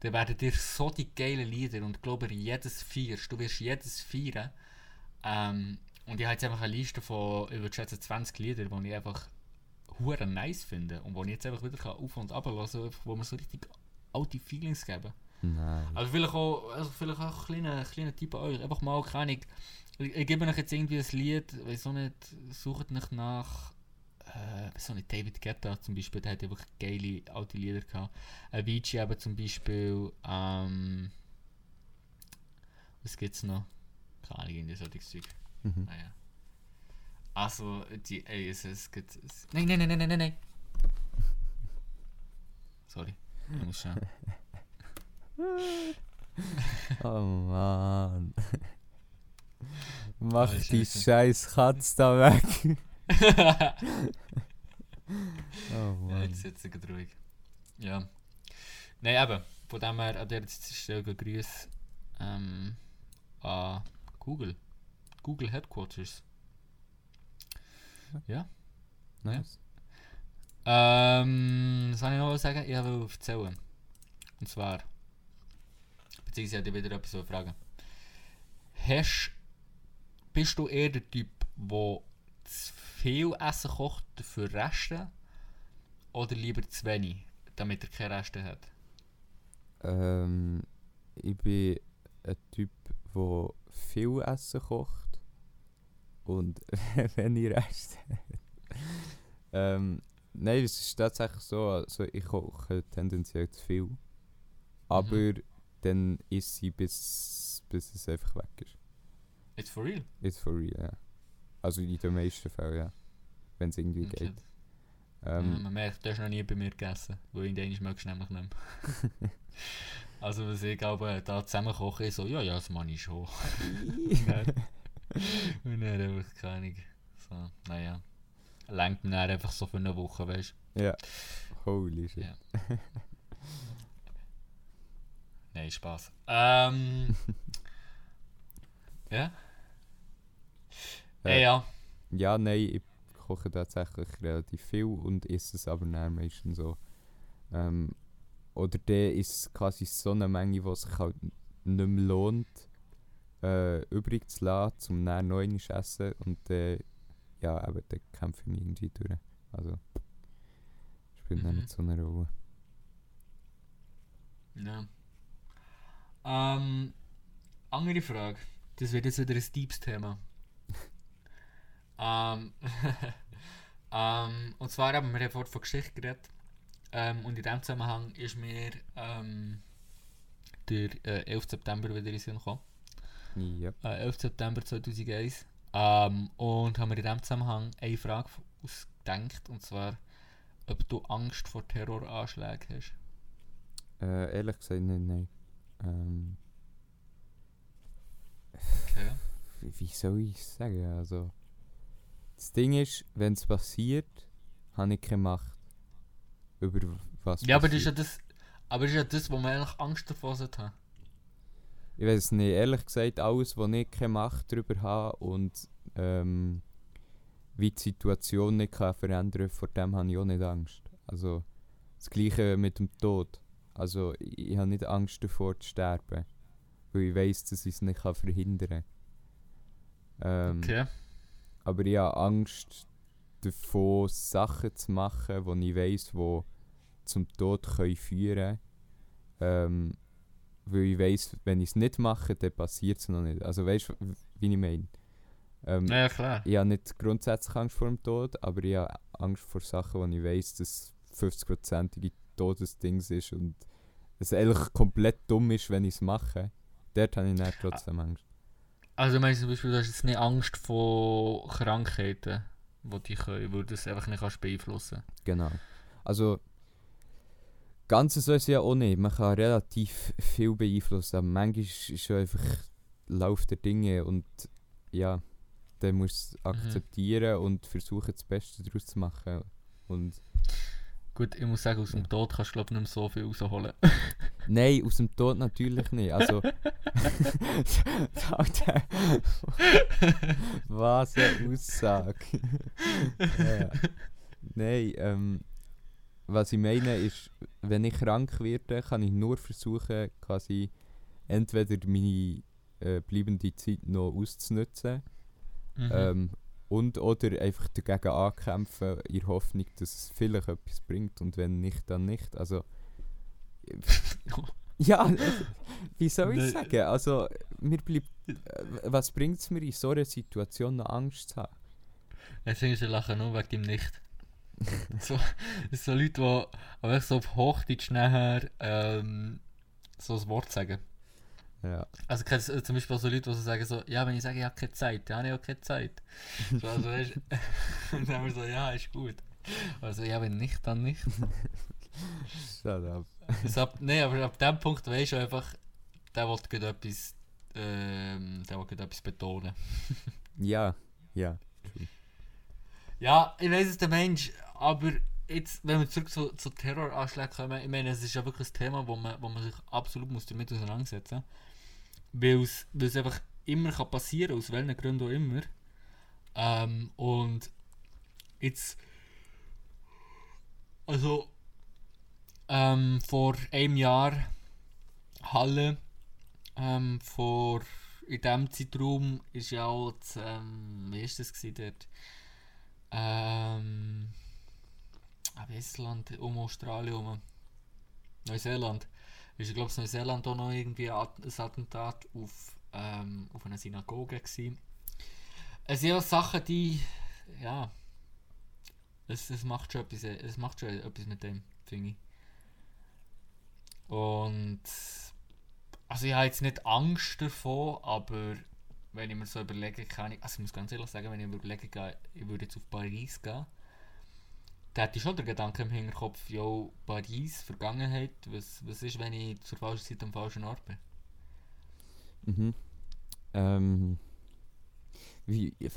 dann werden dir so die geilen Lieder und ich glaube jedes feierst, du wirst jedes feiern. Ähm, und ich habe jetzt einfach eine Liste von, ich würde schätzen, 20 Lieder, die ich einfach hure nice finde und wo ich jetzt einfach wieder kann auf und ab lassen wo mir so richtig alte Feelings geben. Nein. Also vielleicht auch, also vielleicht auch ein kleiner, kleiner Tipp an euch. Einfach mal, keine Ahnung, ich, ich gebe euch jetzt irgendwie ein Lied, auch nicht, sucht nicht nach, äh, auch nicht, David Guetta zum Beispiel, der hat ja wirklich geile alte Lieder gehabt. Avicii eben zum Beispiel, ähm, was gibt's noch? Keine Ahnung, irgendwie solches Zeug. Mhm. Naja. Also, die, ey, es, es gibt, es, nein, nein, nein, nein, nein, nein, nein. Sorry, ich muss schauen. Oh Mann. Mach die scheiß Katze da weg. oh Ja, Mann. jetzt er gerade ruhig. Ja. Nein, eben. Von dem her an dieser Stelle Grüße ähm, an Google. Google Headquarters. Ja. Nice. Ähm, was soll ich noch sagen? Ich will erzählen. Und zwar, beziehungsweise ich wieder etwas zu fragen. Hast, bist du eher der Typ, der zu viel Essen kocht für Reste oder lieber zu wenig, damit er keine Reste hat? Ähm, ich bin ein Typ, der viel Essen kocht und wenig Rest hat. ähm, nein, es ist tatsächlich so, also ich koche tendenziell zu viel. Aber dann ist sie bis, bis es einfach weg ist. It's for real? It's for real, ja. Also in den meisten Fällen, ja. Wenn es irgendwie Okay. geht. ja, Ähm, man merkt, du hast noch nie bei mir gegessen, weil irgendwann magst du nämlich nicht mehr. also was ich glaube, da zusammen koche ich so, ja, ja, das mache ich schon. Und dann einfach keine. So, naja. Lenkt mir einfach so für eine Woche, weißt ja. Holy shit. Ja. Nein, Spaß. Ähm. ja? Äh, Äh, ja. Ja, nein, ich koche tatsächlich relativ viel und esse es aber dann meistens so. Ähm, oder der ist quasi so eine Menge, die sich halt nicht mehr lohnt, äh, übrig zu lassen, um dann neu zu essen. Und dann, ja, eben, dann kämpfe ich mich irgendwie durch. Also, spielt Mhm. nicht so eine Rolle. Ja. Ähm, andere Frage. Das wird jetzt wieder ein deepes Thema. ähm, ähm, und zwar haben wir ja vorhin von Geschichte geredet. Ähm, und in diesem Zusammenhang ist mir ähm, der äh, 11. September wieder in den Sinn gekommen. Ja. Äh, 11. September 2001. Ähm, und haben wir in diesem Zusammenhang eine Frage aus gedacht. Und zwar, ob du Angst vor Terroranschlägen hast. Äh, ehrlich gesagt, nein, nein. Ähm, Okay. wie, wie soll ich es sagen? Also, das Ding ist, wenn es passiert, habe ich keine Macht. Über was Ja, aber das ist ja das, aber das ist ja das, wo man eigentlich Angst davor haben. Ich weiß nicht, ehrlich gesagt, alles, wo ich keine Macht darüber habe und ähm, wie die Situation nicht kann verändern vor dem habe ich auch nicht Angst. Also, das Gleiche mit dem Tod. Also, ich, ich habe nicht Angst davor zu sterben. Weil ich weiß, dass ich es nicht kann verhindern kann. Ähm, Okay. Aber ich habe Angst davor, Sachen zu machen, die ich weiss, die zum Tod können führen können. Ähm, weil ich weiss, wenn ich es nicht mache, dann passiert es noch nicht. Also weißt du, wie ich meine? Ähm, Ja, klar. Ich habe nicht grundsätzlich Angst vor dem Tod, aber ich habe Angst vor Sachen, wo ich weiss, dass 50%ige Todesdings ist und es eigentlich komplett dumm ist, wenn ich es mache. Dort habe ich dann trotzdem Angst. Also meinst du zum Beispiel, du hast jetzt nicht Angst vor Krankheiten, die dich können, weil du das einfach nicht kannst beeinflussen Genau. Also, ganz so ist es ja auch nicht. Man kann relativ viel beeinflussen, aber manchmal ist es einfach Lauf der Dinge und ja, dann musst du es akzeptieren und versuchen, das Beste daraus zu machen. Und Gut, ich muss sagen, aus dem Tod kannst du glaube ich nicht mehr so viel rausholen. nein, aus dem Tod natürlich nicht. Also, was eine Aussage. ja. Nein, ähm, was ich meine ist, wenn ich krank werde, kann ich nur versuchen, quasi entweder meine äh, bleibende Zeit noch auszunutzen Mhm. ähm, und oder einfach dagegen ankämpfen, in der Hoffnung, dass es vielleicht etwas bringt und wenn nicht, dann nicht. Also, ja, also, wie soll ich Nein. sagen? Also, mir bleibt, äh, was bringt es mir in so einer Situation noch Angst zu haben? Deswegen sie lachen nur wegen dem Nicht. so, sind so Leute, die so auf Hochdeutsch nachher ähm, so ein Wort sagen. Ja. Also kennst du zum Beispiel so Leute, die so sagen so, ja, wenn ich sage, ich habe keine Zeit, dann habe ich auch keine Zeit. So, also, weißt, und dann haben wir so, ja, ist gut. Also ja, wenn nicht, dann nicht. Shut up. Also, ab, nee, aber ab dem Punkt weisst du einfach, der will gerade etwas, ähm, der will etwas betonen. Ja, ja. Ja, ich weiß es der Mensch, aber jetzt, wenn wir zurück zu, zu Terroranschlägen kommen, ich meine, es ist ja wirklich ein Thema, wo man, wo man sich absolut muss damit auseinandersetzen muss. Weil es, einfach immer kann passieren aus welchen Gründen auch immer. Ähm, und jetzt, also, ähm, vor einem Jahr Halle, ähm, vor, in diesem Zeitraum ist ja auch, das, ähm, wie ist das gewesen dort? Ähm, ah, wie ist das Land um Australien herum? Neuseeland. Ist, glaube ich, Neuseeland auch noch irgendwie ein At- ein Attentat auf, ähm, auf eine Synagoge gewesen. Es sind ja Sachen, die, ja, es, es macht schon etwas, es macht schon etwas mit dem, finde ich. Und, also ich habe jetzt nicht Angst davor, aber wenn ich mir so überlege, kann ich, also ich muss ganz ehrlich sagen, wenn ich mir überlege, ich würde jetzt auf Paris gehen, da hätte ich schon den Gedanken im Hinterkopf, jo, Paris, Vergangenheit, was, was ist, wenn ich zur falschen Zeit am falschen Ort bin? Mhm. Ähm, wie, ich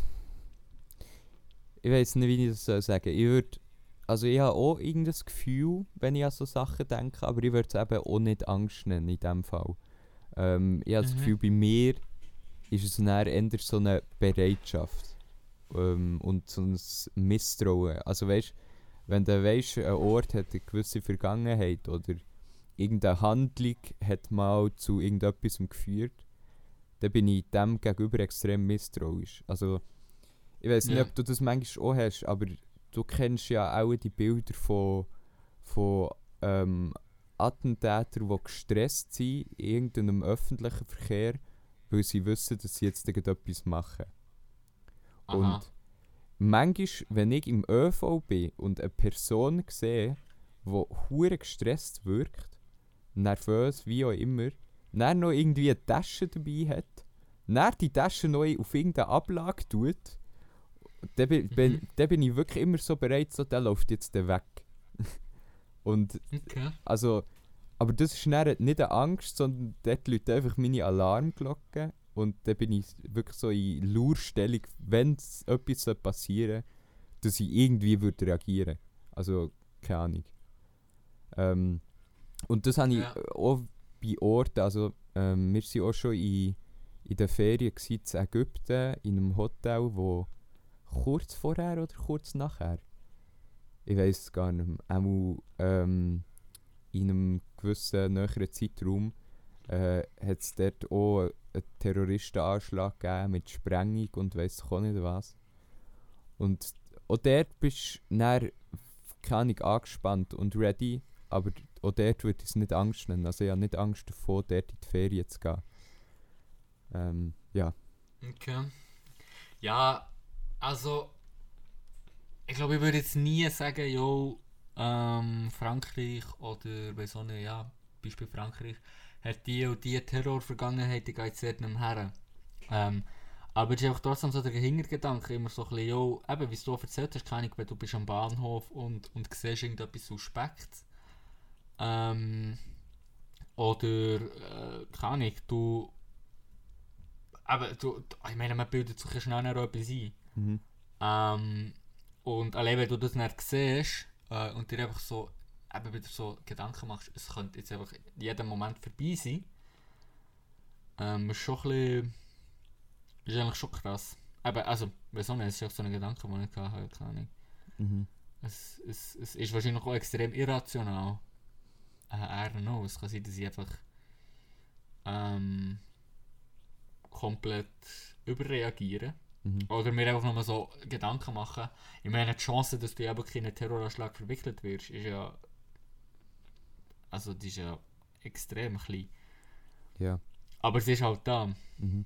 weiß nicht, wie ich das soll sagen Ich würde, also ich habe auch irgendein Gefühl, wenn ich an so Sachen denke, aber ich würde es eben auch nicht Angst nennen in dem Fall. Ähm, ich habe das Mhm. Gefühl, bei mir ist es dann eher so eine Bereitschaft ähm, und so ein Misstrauen. Also weißt, wenn du weißt, ein Ort hat eine gewisse Vergangenheit oder irgendeine Handlung hat mal zu irgendetwas geführt, dann bin ich dem gegenüber extrem misstrauisch. Also, ich weiß nicht, Ja. ob du das manchmal auch hast, aber du kennst ja auch die Bilder von, von ähm, Attentätern, die gestresst sind in irgendeinem öffentlichen Verkehr, weil sie wissen, dass sie jetzt etwas machen. Aha. Und manchmal, wenn ich im ÖV bin und eine Person sehe, die hure gestresst wirkt, nervös, wie auch immer, dann noch irgendwie eine Tasche dabei hat, dann die Tasche neu auf irgendeine Ablage tut da bin, Mhm. da bin ich wirklich immer so bereit, so, der läuft jetzt dann weg. Und Okay. also, aber das ist dann nicht eine Angst, sondern dort läutet einfach meine Alarmglocke und dann bin ich wirklich so in Lurstellung, wenn etwas passieren dass ich irgendwie würde reagieren Also, keine Ahnung. Ähm, und das habe ich Ja. auch bei Orten, also ähm, wir waren auch schon in, in den Ferien in Ägypten, in einem Hotel, wo kurz vorher oder kurz nachher, ich weiß es gar nicht mehr, einmal, ähm, in einem gewissen näheren Zeitraum äh, hat es dort auch einen Terroristenanschlag gegeben mit Sprengung und ich auch nicht was. Und auch dort bist du keine angespannt und ready, aber auch dort würde ich es nicht Angst nennen. Also ich habe nicht Angst davor, dort in die Ferien zu gehen. Ähm, ja. Okay. Ja, also ich glaube, ich würde jetzt nie sagen, jo, ähm, Frankreich oder bei so einer, ja, Beispiel Frankreich, hat die und die Terrorvergangenheit, die geht sehr nicht mehr her. Ähm, aber es ist einfach trotzdem so der Hintergedanke, immer so ein bisschen, jo, eben, wie du erzählt hast, keine Ahnung, wenn du bist am Bahnhof und, und siehst irgendetwas Suspektes. Ähm, oder, äh, keine Ahnung, du aber du, ich meine, man bildet sich schnell noch etwas ein. Mhm. Ähm, und allein wenn du das nicht siehst äh, und dir einfach so eben wieder so Gedanken machst, es könnte jetzt einfach jeden Moment vorbei sein, ähm, ist schon ein bisschen, ist eigentlich schon krass. Eben, also, wieso nicht? Es ist auch so ein Gedanke, den ich hatte, keine Ahnung. Mhm. Es, es, es ist wahrscheinlich auch extrem irrational. Äh, I don't know, es kann sein, dass ich einfach ähm, komplett überreagiere. Mhm. Oder mir einfach nochmal so Gedanken machen. Ich meine, die Chance, dass du eben in einen Terroranschlag verwickelt wirst, ist ja. Also, die ist ja extrem klein. Ja. Aber sie ist halt da. Mhm.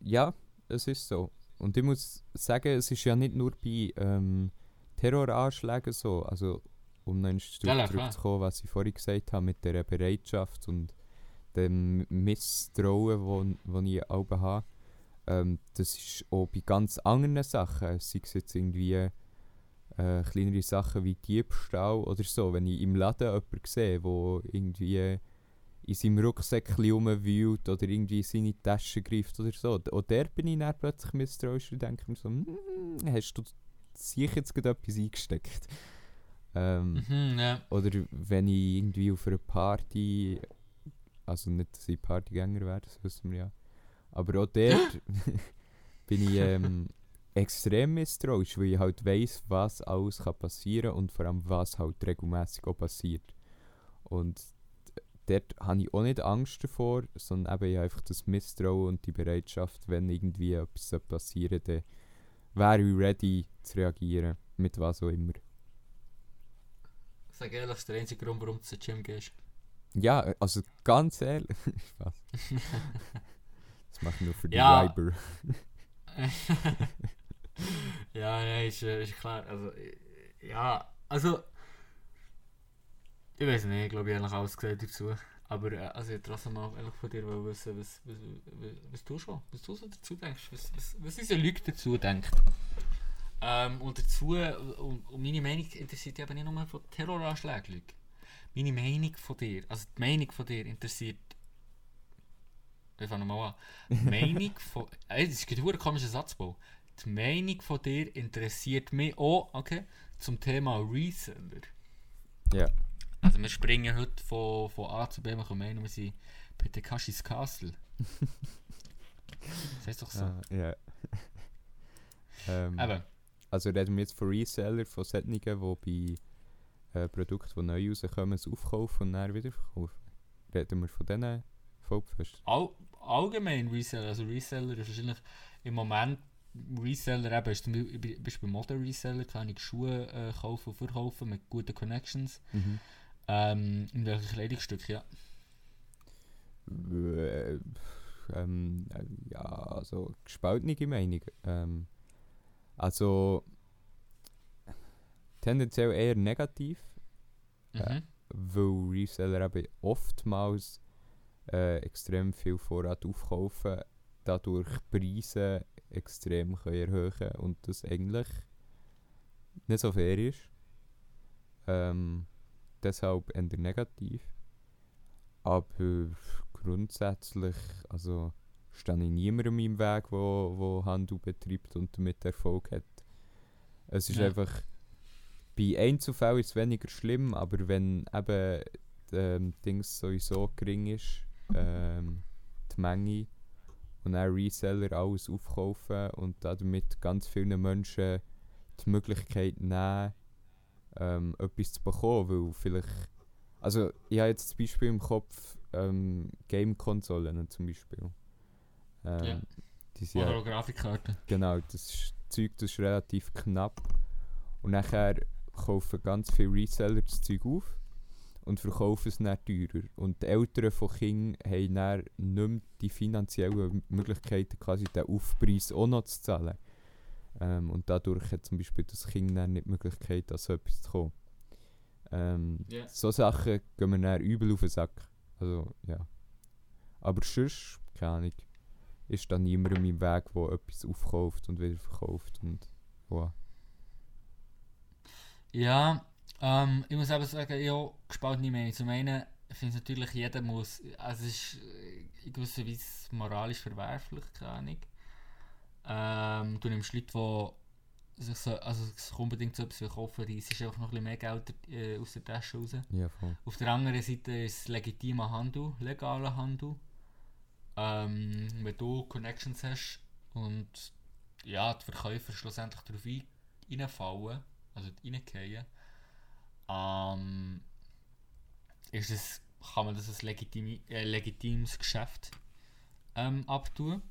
Ja, es ist so. Und ich muss sagen, es ist ja nicht nur bei ähm, Terroranschlägen so. Also, um noch einmal Ja, ja, zurückzukommen, was ich vorhin gesagt habe mit der Bereitschaft und dem Misstrauen, wo ich auch habe. Ähm, das ist auch bei ganz anderen Sachen. Sei es jetzt irgendwie äh, kleinere Sachen wie Diebstahl oder so. Wenn ich im Laden jemanden sehe, der irgendwie in seinem Rucksäckchen rumwühlt oder irgendwie in seine Tasche greift oder so. Auch der bin ich dann plötzlich misstrauisch und denke mir so, «Mm, hast du sicher jetzt gerade etwas eingesteckt? Ähm, Mhm, ja. oder wenn ich irgendwie auf einer Party, also nicht, dass ich Partygänger wäre, das wissen wir ja, aber auch dort bin ich ähm, extrem misstrauisch, weil ich halt weiss, was alles kann passieren und vor allem was halt regelmäßig auch passiert. Und dort habe ich auch nicht Angst davor, sondern eben ich einfach das Misstrauen und die Bereitschaft, wenn irgendwie etwas passieren dann wäre ich ready zu reagieren, mit was auch immer. Sag ehrlich, das ist der einzige Grund, warum du zum Gym gehst. Ja, also ganz ehrlich. Spaß. Das mache ich nur für die Ja. Weiber. ja, ja, ist, äh, ist klar. Also, äh, ja, also. Ich weiß nicht, ich glaube, ich habe eigentlich alles gesagt dazu. Aber äh, also ich trotzdem mal von dir wissen, was, was, was, was du schon, was du so dazu denkst, was, was, was unsere Leute dazu denken. Ähm, und dazu, und, und meine Meinung interessiert eben nicht nur von Terroranschlägen, Leute. Meine Meinung von dir, also die Meinung von dir interessiert. Ich fange mal an. Die Meinung von. Ey, das ist ein komischer Satzbau. Die Meinung von dir interessiert mich auch, okay, zum Thema Reseller. Ja. Also wir springen heute von, von A zu B, wir kommen hin, wir sind bei Tekashis Castle. das heißt doch so. Ah, ja. ähm, Eben. also reden wir jetzt von Reseller, von solchen, die bei äh, Produkten, die neu rauskommen, es aufkaufen und dann wieder verkaufen. Reden wir von diesen Vollpfosten? All, allgemein Reseller, also Reseller ist wahrscheinlich im Moment Reseller eben, ist zum Beispiel bist bei Modern Reseller, kann ich Schuhe äh, kaufen und verkaufen mit guten Connections. Mhm. Ähm, in welchen Kleidungsstück, ja. Äh, ähm, äh, ja, also gespaltene Meinung. Ähm, also tendenziell eher negativ, Mhm. Ja. weil Reseller eben oftmals äh, extrem viel Vorrat aufkaufen, dadurch Preise extrem können erhöhen und das eigentlich nicht so fair ist. Ähm, deshalb eher negativ. Aber grundsätzlich, also stehe ich niemandem im Weg, wo, wo Handel betreibt und damit Erfolg hat. Es ist Ja. einfach, bei Einzelfällen ist es weniger schlimm, aber wenn eben ähm, Dings sowieso gering ist, ähm, die Menge und dann Reseller alles aufkaufen und damit ganz vielen Menschen die Möglichkeit nehmen, ähm, etwas zu bekommen, weil vielleicht, also ich habe jetzt das Beispiel im Kopf, ähm, Game-Konsolen zum Beispiel. Ähm, Ja. Die Oder Grafikkarten. Genau, das ist, Zeug das ist relativ knapp. Und nachher kaufen ganz viele Reseller das Zeug auf und verkaufen es dann teurer. Und die Eltern von Kindern haben dann nicht mehr die finanziellen Möglichkeiten, quasi den Aufpreis auch noch zu zahlen. Ähm, und dadurch hat zum Beispiel das Kind dann nicht die Möglichkeit, an so etwas zu kommen. Ähm, Ja. So Sachen gehen mir dann übel auf den Sack. Also, ja. Aber sonst, keine Ahnung, ist da niemand im Weg, der etwas aufkauft und wieder verkauft. Und, wow. Ja, ähm, ich muss aber sagen, ja, gespaltene Meinung. Zum einen finde ich natürlich, jeder muss, also es ist äh, in gewisser Weise moralisch verwerflich, keine Ahnung. Ähm, du nimmst Leute, die sich so, also sich unbedingt so etwas kaufen, die ist einfach noch ein bisschen mehr Geld äh, aus der Tasche raus. Ja, voll. Auf der anderen Seite ist es legitimer Handel, legaler Handel. Ähm, wenn du Connections hast und ja, die Verkäufer schlussendlich darauf ein- reinfallen, also reingehen, ähm, ist es, kann man das als legitimi, äh, legitimes Geschäft ähm, abtun.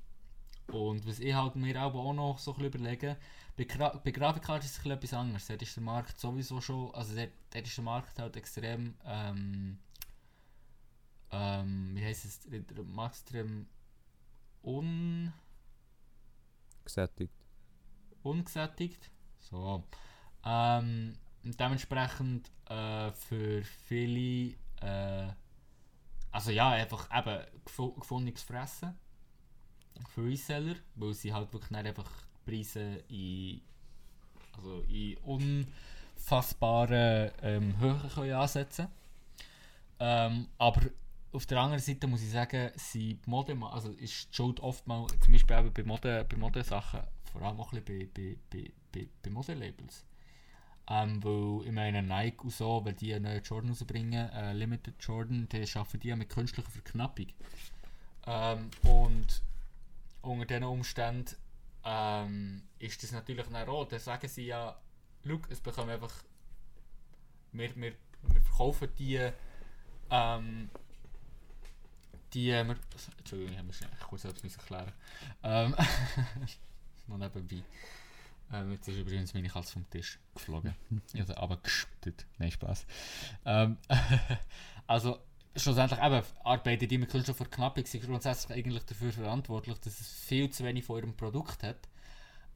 Und was ich halt mir auch noch so ein bisschen überlege, bei, Gra bei Grafikkarten ist es ein bisschen etwas anderes. Dort ist der Markt sowieso schon, also dort, dort ist der Markt halt extrem, ähm, ähm, wie heisst es, der Markt extrem un, Gesättigt. ungesättigt. So. Ähm, dementsprechend äh, für viele, äh, also ja, einfach eben gefu- gefundenes Fressen für Reseller, weil sie halt wirklich dann einfach Preise in, also in unfassbaren ähm, Höhen können ansetzen ähm, Aber auf der anderen Seite muss ich sagen, sie Mode, also ist die Schuld oftmals, zum Beispiel eben bei Mode, bei Modesachen, vor allem auch ein bisschen bei, bei, bei, bei, bei Modelabels. Ähm, weil ich meine Nike und so, wenn die neuen Jordan rausbringen, äh, Limited Jordan, dann arbeiten die mit künstlicher Verknappung. Ähm, und unter diesen Umständen ähm, ist das natürlich dann auch, dann sagen sie ja, schau, es bekommen einfach, wir, wir, wir verkaufen die, ähm, die, äh, wir, Entschuldigung, ich muss kurz müssen erklären. Ähm, noch nebenbei. Ähm, jetzt ist übrigens meine Katze vom Tisch geflogen. Ich habe sie runtergeschüttet. Nein, Spaß. Ähm, also, schlussendlich eben, die mit Kunststoffverknappung sind grundsätzlich eigentlich dafür verantwortlich, dass es viel zu wenig von ihrem Produkt hat.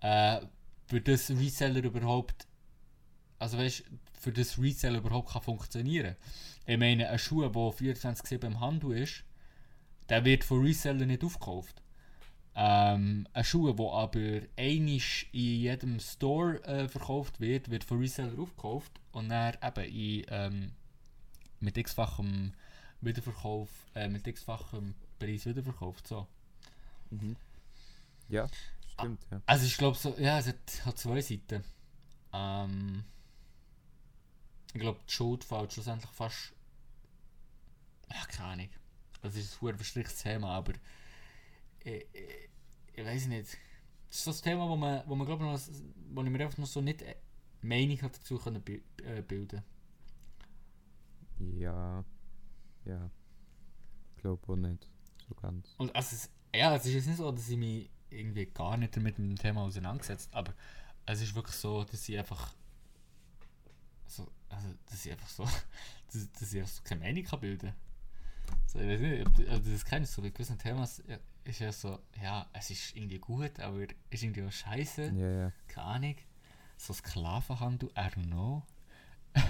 Äh, für das Reseller überhaupt, also weißt für das Reseller überhaupt kann funktionieren. Ich meine, ein Schuh, der 24-7 im Handel ist, der wird von Reseller nicht aufgekauft. Ähm, ein Schuh, der aber einisch in jedem Store äh, verkauft wird, wird von Reseller aufgekauft und dann eben in, ähm, mit x-fachem Wiederverkauf, äh, mit x-fachem Preis wiederverkauft. So. Mhm. Ja, stimmt, ja. Also ich glaube so, ja, es hat, hat zwei Seiten. Ähm, ich glaube, die Schuld fällt schlussendlich fast. Ja, keine Ahnung. Das ist ein sehr verstricktes Thema, aber ich, ich, ich weiß nicht. Das ist so ein Thema, wo man, wo man glaube noch, wo ich mir einfach noch so nicht äh, Meinung hat dazu können äh, bilden. Ja, ja. Ich glaube auch nicht. So ganz. Und also es, ja, es ist jetzt nicht so, dass ich mich irgendwie gar nicht mit dem Thema auseinandergesetzt aber es ist wirklich so, dass ich einfach so, also dass ich einfach so, dass, dass ich einfach so keine Meinung kann bilden so, ich weiß nicht, ob du, ob du das kennst, so bei gewissen Themen ja, ist ja so, ja, es ist irgendwie gut, aber ist irgendwie auch scheiße, Ja, ja. keine Ahnung. So Sklavenhandel, I don't know.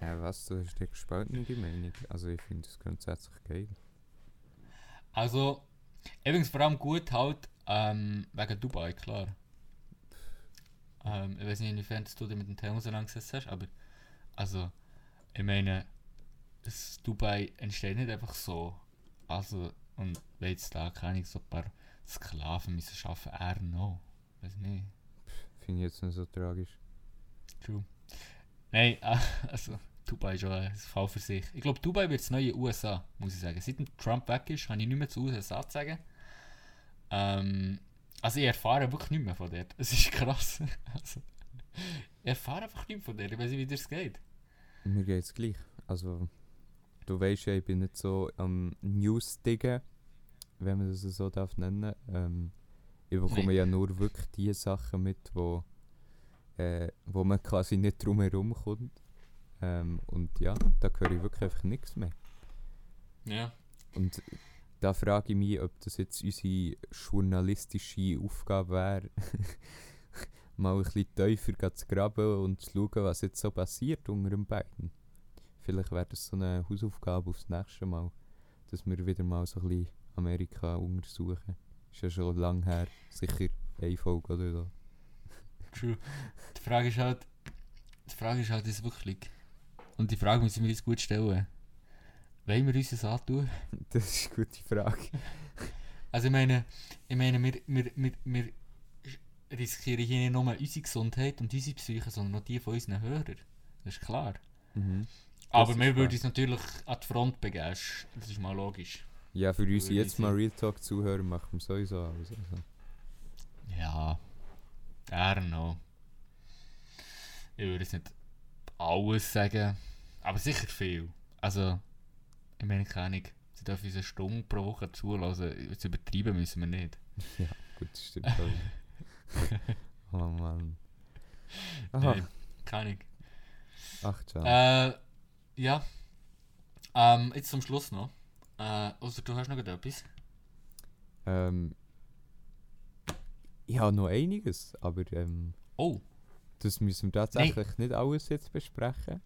Ja, was? Du hast eine gespaltene Meinung. Also ich finde es grundsätzlich geil. Also, übrigens vor allem gut halt Ähm, wegen Dubai, klar. Ähm, ich weiß nicht, inwiefern du dich mit dem Thema auseinandergesetzt hast, aber also, ich meine, das Dubai entsteht nicht einfach so. Also, und wenn jetzt da keine so ein paar Sklaven müssen arbeiten, er noch. Weiß nicht. Finde ich jetzt nicht so tragisch. True. Nein, also Dubai ist schon ein Fall für sich. Ich glaube, Dubai wird das neue USA, muss ich sagen. Seit Trump weg ist, habe ich nicht mehr zu USA zu sagen. Ähm, also ich erfahre wirklich nicht mehr von dort. Es ist krass. Also, ich erfahre einfach nicht mehr von dort. Ich weiß nicht, wie das geht. Mir geht es gleich. Also, du weißt ja, ich bin nicht so am News-Diggen, wenn man das so darf nennen. Ähm, ich bekomme Nee. ja nur wirklich die Sachen mit, wo, äh, wo man quasi nicht drum herum kommt. Ähm, und ja, da höre ich wirklich einfach nichts mehr. Ja. Und da frage ich mich, ob das jetzt unsere journalistische Aufgabe wäre, mal ein bisschen tiefer zu graben und zu schauen, was jetzt so passiert unter den beiden. Vielleicht wäre das so eine Hausaufgabe aufs nächste Mal, dass wir wieder mal so ein bisschen Amerika untersuchen. Ist ja schon lange her, sicher eine Folge oder so. True. Die Frage ist halt, die Frage ist halt jetzt wirklich, und die Frage müssen wir uns gut stellen. Wollen wir uns das antun? Das ist eine gute Frage. Also ich meine, ich meine wir, wir, wir, wir riskieren hier nicht nur unsere Gesundheit und unsere Psyche, sondern auch die von unseren Hörern. Das ist klar. Mhm. Aber wir würden uns natürlich an die Front begeben. Das ist mal logisch. Ja, für uns jetzt mal. Real Talk zuhören, machen wir sowieso alles. Also. Ja. I don't know. Ich würde jetzt nicht alles sagen, aber sicher viel. Also, ich meine, keine Ahnung. Sie dürfen uns eine Stunde pro Woche zulassen. Jetzt übertreiben müssen wir nicht. Ja, gut, das stimmt. auch. oh Mann. Aha, Nein, keine Ahnung. ach, ciao. Äh, ja. Ähm, jetzt zum Schluss noch. Äh, außer du hast noch etwas. Ähm, ich habe noch einiges, aber ähm, Oh, das müssen wir tatsächlich nicht alles jetzt besprechen.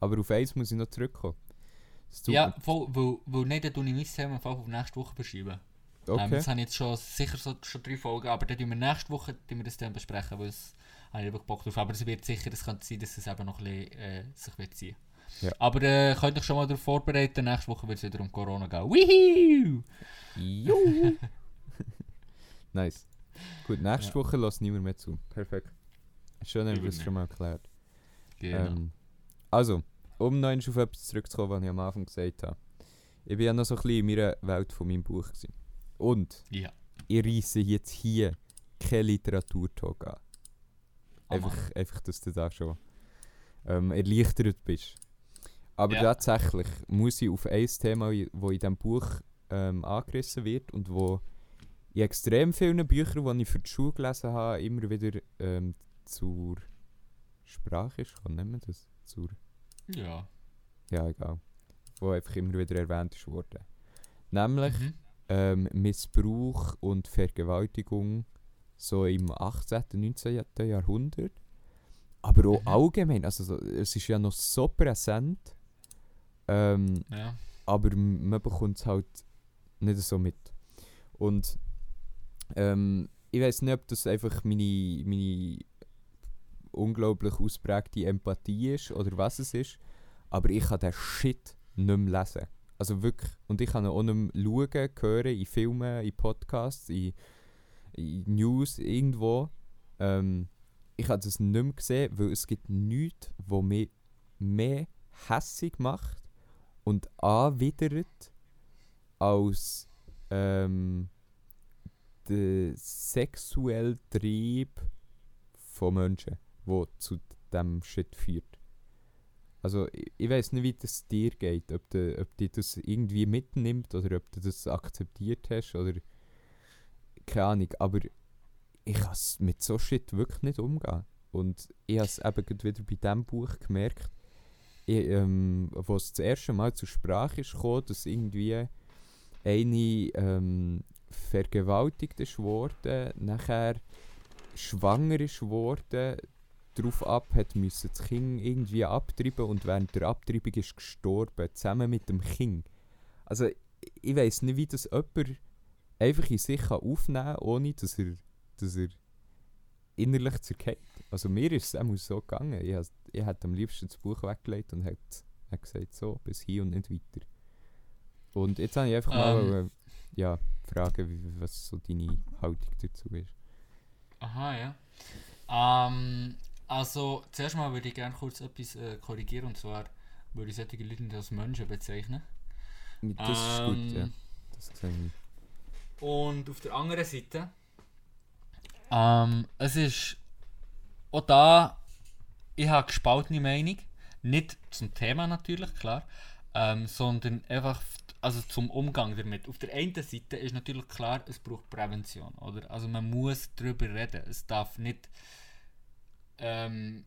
Aber auf eins muss ich noch zurückkommen. Tut ja, mir- voll, weil, weil nicht, dann tue ich mein Thema einfach auf nächste Woche verschieben. Ähm, okay. das habe ich jetzt schon sicher so, schon drei Folgen, aber dann tun wir nächste Woche tun wir das dann besprechen, weil es habe ich wirklich Bock drauf. Aber es wird sicher, es könnte sein, dass es eben noch ein bisschen äh, sich wird ziehen. Ja. Aber äh, könnt euch schon mal darauf vorbereiten, nächste Woche wird es wieder um Corona gehen. Woohoo! Juhu. nice. Gut, nächste Ja. Woche lässt niemand mehr zu. Perfekt. Schön, haben wir das Übernehmen. schon mal erklärt. Genau. Ähm, also, um noch auf etwas zurückzukommen, was ich am Anfang gesagt habe. Ich bin ja noch so ein bisschen in meiner Welt von meinem Buch. Gewesen. Und ja. ich reisse jetzt hier keinen Literaturtalk an. Oh Einfach, einfach, dass du da schon ähm, erleichtert bist. Aber Ja. tatsächlich muss ich auf ein Thema, das in diesem Buch ähm, angerissen wird und wo in extrem vielen Büchern, die ich für die Schule gelesen habe, immer wieder ähm, zur Sprache ist. Kann nennen das? Zur, Ja. ja, egal. Wo einfach immer wieder erwähnt ist worden. Nämlich Mhm. ähm, Missbrauch und Vergewaltigung so im 18., 19. Jahrhundert. Aber auch Mhm. allgemein, also so, es ist ja noch so präsent, ähm, Ja. aber man bekommt es halt nicht so mit. Und ähm, ich weiß nicht, ob das einfach meine, meine unglaublich ausprägte Empathie ist oder was es ist, aber ich kann den Shit nicht mehr lesen. Also wirklich. Und ich kann auch nicht mehr schauen, hören, in Filmen, in Podcasts, in, in News, irgendwo. Ähm, ich habe das nicht mehr gesehen, weil es gibt nichts, was mich mehr hässig macht und anwidert als ähm, der sexuelle Trieb von Menschen, wo zu dem Shit führt. Also ich, ich weiß nicht, wie das dir geht, ob du, ob das irgendwie mitnimmt oder ob du das akzeptiert hast oder keine Ahnung, aber ich kann mit so Shit wirklich nicht umgehen. Und ich habe es eben wieder bei diesem Buch gemerkt, ähm, wo es das erste Mal zur Sprache ist gekommen, dass irgendwie eine ähm, vergewaltigt ist nachher schwanger ist darauf ab hat müssen das Kind irgendwie abtreiben und während der Abtreibung ist gestorben, zusammen mit dem Kind. Also ich weiß nicht, wie das jemand einfach in sich kann aufnehmen kann, ohne dass er, dass er innerlich zerkehrt. Also mir ist es auch so gegangen. Ich, has- ich hätte am liebsten das Buch weggelegt und hätte hätte gesagt, so, bis hier und nicht weiter. Und jetzt habe ich einfach mal Ähm. wollen, ja, fragen, wie, was so deine Haltung dazu ist. Aha, ja. Ähm, also, zuerst mal würde ich gerne kurz etwas äh, korrigieren. Und zwar würde ich solche Leute nicht als Menschen bezeichnen. Das ist gut, ja. Ähm, Das sehe ich. Und auf der anderen Seite, ähm, es ist auch da, ich habe gespaltene Meinung. Nicht zum Thema natürlich, klar, ähm, sondern einfach also zum Umgang damit. Auf der einen Seite ist natürlich klar, es braucht Prävention, oder? Also man muss darüber reden. Es darf nicht, ähm,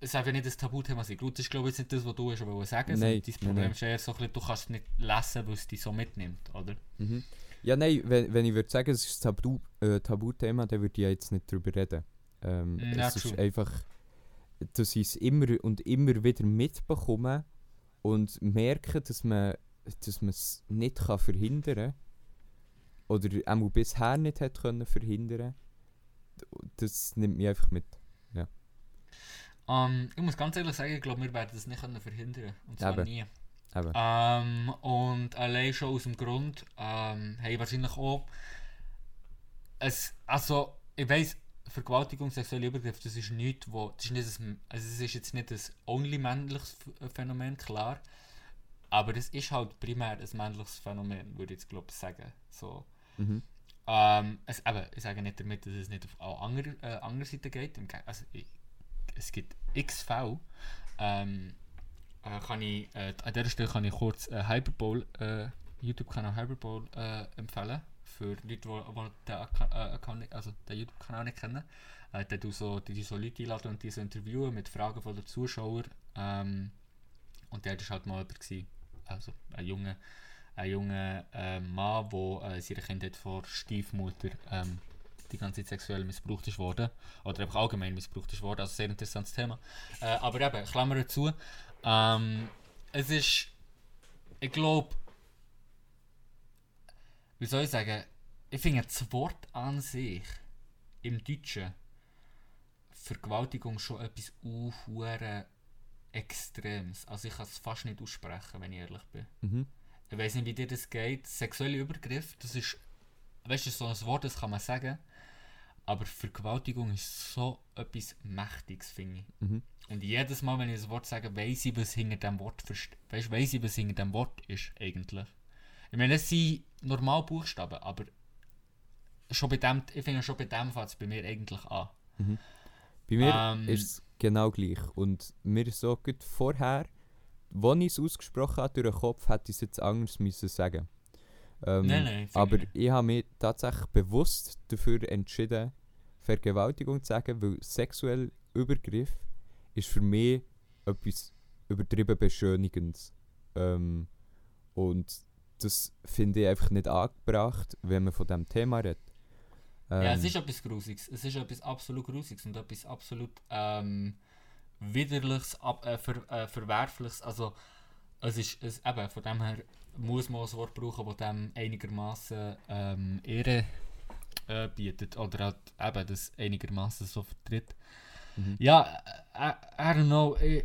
es darf ja nicht das Tabuthema sein. Gut, das ist glaube ich jetzt nicht das, was du hast wollen sagen. Nein, Dein Problem nein. ist eher so ein bisschen, du kannst es nicht lesen, weil es dich so mitnimmt, oder? Mhm. Ja, nein, wenn, wenn ich würde sagen, es ist ein Tabu, äh, Tabuthema, dann würde ich ja jetzt nicht drüber reden. Ähm, Ja, es ist einfach, dass ich es immer und immer wieder mitbekomme und merke, dass man dass man es nicht kann verhindern kann oder auch bisher nicht hat können verhindern das nimmt mich einfach mit. Ähm, ich muss ganz ehrlich sagen, ich glaube, wir werden das nicht können verhindern Und zwar Eben. nie. Ähm, und allein schon aus dem Grund, ähm, hey, wahrscheinlich auch. Es, also, ich weiss, Vergewaltigung, sexuelle Übergriffe, das ist nichts, wo, das ist nicht ein, also es ist jetzt nicht ein only männliches Ph- Phänomen, klar. Aber es ist halt primär ein männliches Phänomen, würde ich jetzt glaube ich sagen. So. Mhm. Ähm, es, eben, ich sage nicht damit, dass es nicht auf auch andere, äh, andere Seiten geht. Also, ich, es gibt x Fälle. Ähm, äh, kann ich, äh, an dieser Stelle kann ich kurz äh, Hyperbole, äh, YouTube-Kanal Hyperbole äh, empfehlen. Für Leute, die, die den, äh, Account, nicht- also den YouTube-Kanal nicht kennen. Äh, der tut so, die, die so Leute einladen und die so interviewen mit Fragen von den Zuschauern. Ähm, und der war halt mal jemand, gewesen, also ein junger ein junger äh, Mann, der äh, seine Kindheit vor Stiefmutter ähm, die ganze Zeit sexuell missbraucht ist worden. Oder einfach allgemein missbraucht ist worden. Also sehr interessantes Thema. Äh, aber eben, Klammer dazu. Ähm, es ist, ich glaube, wie soll ich sagen, ich finde das Wort an sich im Deutschen Vergewaltigung schon etwas unhuere Extremes. Also ich kann es fast nicht aussprechen, wenn ich ehrlich bin. Mhm. Ich weiß nicht, wie dir das geht. Sexuelle Übergriff, das ist, weißt du, so ein Wort, das kann man sagen. Aber Vergewaltigung ist so etwas Mächtiges, finde ich. Mhm. Und jedes Mal, wenn ich das Wort sage, weiß ich, was hinter dem Wort weißt, du, weiss ich, was hinter dem Wort ist, eigentlich. Ich meine, es sind normal Buchstaben, aber schon bei dem, ich finde schon bei dem fängt es bei mir eigentlich an. Bei mir Ähm. ist es genau gleich. Und mir ist so gut vorher, als ich es ausgesprochen habe durch den Kopf, hätte ich es jetzt anders müssen sagen. Ähm, Nein, nein, aber ich habe mich tatsächlich bewusst dafür entschieden, Vergewaltigung zu sagen, weil sexuell Übergriff ist für mich etwas übertrieben Beschönigendes. Ähm, und das finde ich einfach nicht angebracht, wenn man von diesem Thema redet. Ja, es Ähm, ist etwas Grusiges. Es ist etwas absolut Grusiges und etwas absolut ähm, Widerliches, ab, äh, ver, äh, Verwerfliches. Also, es ist es, eben, von dem her muss man ein Wort brauchen, das dem einigermaßen ähm, Ehre äh, bietet oder halt eben das einigermaßen so vertritt. Mhm. Ja, äh, I, I don't know. Ich,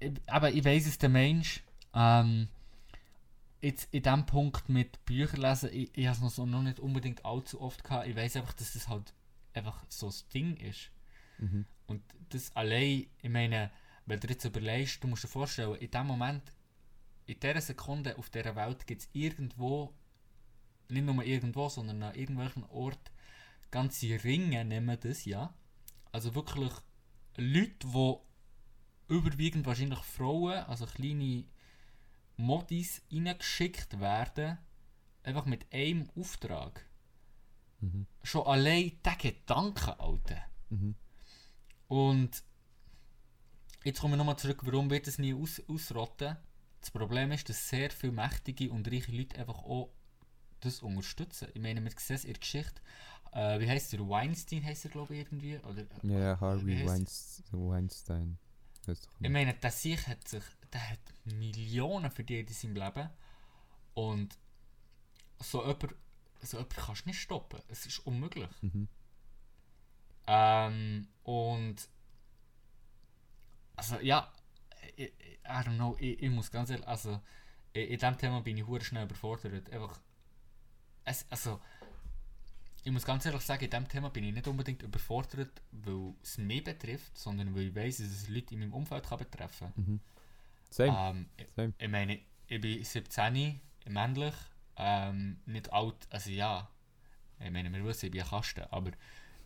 ich, aber ich weiß es, der Mensch. Ähm, jetzt in dem Punkt mit Büchern lesen, ich, ich habe es noch, so noch nicht unbedingt allzu oft gehabt. Ich weiß einfach, dass das halt einfach so das Ding ist. mhm. Und das allein, ich meine, wenn du jetzt überlegst, du musst dir vorstellen, in dem Moment, in dieser Sekunde auf dieser Welt gibt es irgendwo, nicht nur irgendwo, sondern an irgendwelchen Ort ganze Ringe, nehmen das, ja. Also wirklich Leute, die überwiegend wahrscheinlich Frauen, also kleine Modis, reingeschickt werden, einfach mit einem Auftrag. Mhm. Schon allein der Gedanke, Alter. Mhm. Und jetzt kommen wir nochmal zurück, warum wird es nie aus, ausrotten? Das Problem ist, dass sehr viele mächtige und reiche Leute einfach auch das unterstützen. Ich meine, wir sehen es in der Geschichte. Äh, wie heißt der? Weinstein heißt er, glaube ich, irgendwie? Oder, Ja, wie Harvey Weinstein. Ich meine, der sich hat sich, der hat Millionen verdient in seinem Leben. Und so jemand so kannst du nicht stoppen. Es ist unmöglich. Mhm. Ähm, und also ja, ich, I don't know, ich, ich muss ganz ehrlich, also in, in diesem Thema bin ich hure schnell überfordert. Einfach, es, also ich muss ganz ehrlich sagen, in diesem Thema bin ich nicht unbedingt überfordert, weil es mich betrifft, sondern weil ich weiß, dass es Leute in meinem Umfeld kann betreffen Mhm. Same. ähm, ich, Same. ich meine, ich bin 17, männlich, ähm, nicht alt, also ja, ich meine, wir wissen, ich bin ein Kasten, aber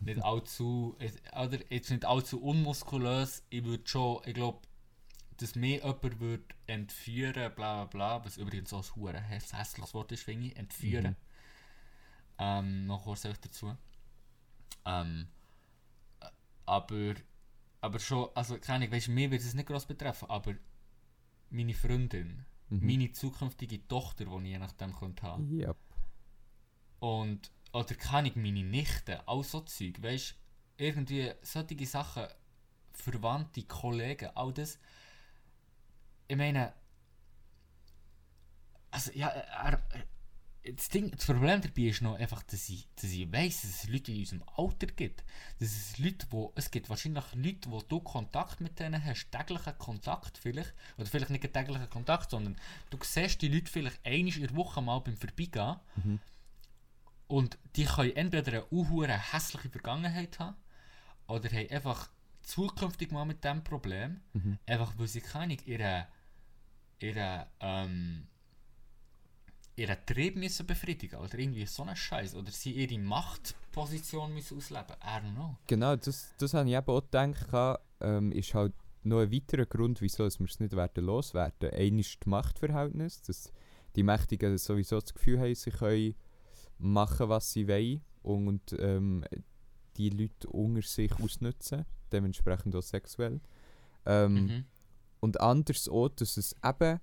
nicht allzu, oder jetzt nicht allzu unmuskulös, ich würde schon, ich glaube, dass mir jemand würde entführen, bla bla bla, was übrigens auch ein hässliches Wort ist, finde ich, entführen. Mhm. Ähm, noch kurz auch dazu. Ähm, äh, aber, aber schon, also keine Ahnung, weißt du, mir wird es nicht groß betreffen, aber meine Freundin, Mhm. meine zukünftige Tochter, die ich je nachdem könnte haben. Ja. Und, oder kann ich meine Nichte, all so Zeug, weißt du, irgendwie solche Sachen, Verwandte, Kollegen, all das. Ich meine, also ja, er, er, das, Ding, das Problem dabei ist noch einfach, dass ich, dass ich weiss, dass es Leute in unserem Alter gibt. Dass es Leute, wo, es gibt wahrscheinlich Leute, wo du Kontakt mit denen hast, täglichen Kontakt vielleicht, oder vielleicht nicht täglichen Kontakt, sondern du siehst die Leute vielleicht einmal in der Woche mal beim Vorbeigehen Mhm. und die können entweder eine unhure hässliche Vergangenheit haben oder haben einfach zukünftig mal mit dem Problem, Mhm. einfach weil sie keine ihre, ihre, ähm, ihren Trieb müssen befriedigen oder irgendwie so einen Scheiß oder sie ihre Machtposition müssen ausleben. I don't know. Genau, das, das habe ich eben auch gedacht, ähm, ist halt noch ein weiterer Grund, wieso wir es nicht werden loswerden. Einer ist das Machtverhältnis, dass die Mächtigen sowieso das Gefühl haben, sie können machen, was sie wollen und ähm, die Leute unter sich ausnutzen, dementsprechend auch sexuell. Ähm, Mhm. Und anders auch, dass es eben,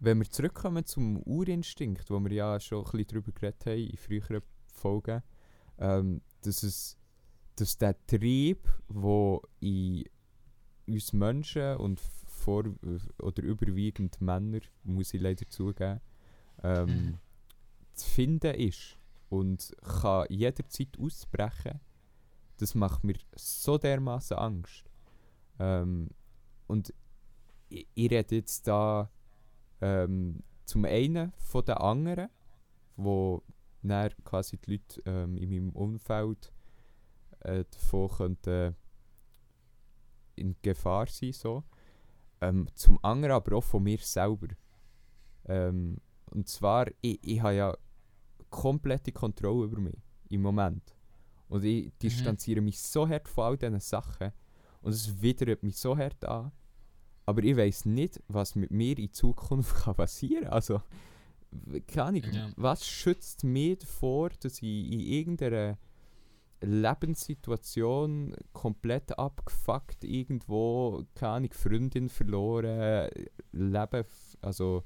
wenn wir zurückkommen zum Urinstinkt, wo wir ja schon ein bisschen darüber geredet haben in früheren Folgen, ähm, dass es dass der Trieb, der in uns Menschen und vor oder überwiegend Männer, muss ich leider zugeben, ähm, Mhm. zu finden ist und kann jederzeit ausbrechen, das macht mir so dermaßen Angst. Ähm, und ich, ich rede jetzt da ähm, zum einen von den anderen, wo dann quasi die Leute ähm, in meinem Umfeld äh, davon könnten in Gefahr sein so. Ähm, zum anderen aber auch von mir selber. Ähm, und zwar, ich, ich habe ja komplette Kontrolle über mich im Moment. Und ich distanziere mich so hart von all diesen Sachen. Und es widert mich so hart an. Aber ich weiß nicht, was mit mir in Zukunft kann passieren kann. Also, keine Ahnung, Ja. was schützt mich davor, dass ich in irgendeiner Lebenssituation komplett abgefuckt irgendwo, keine Ahnung, Freundin verloren, Leben, also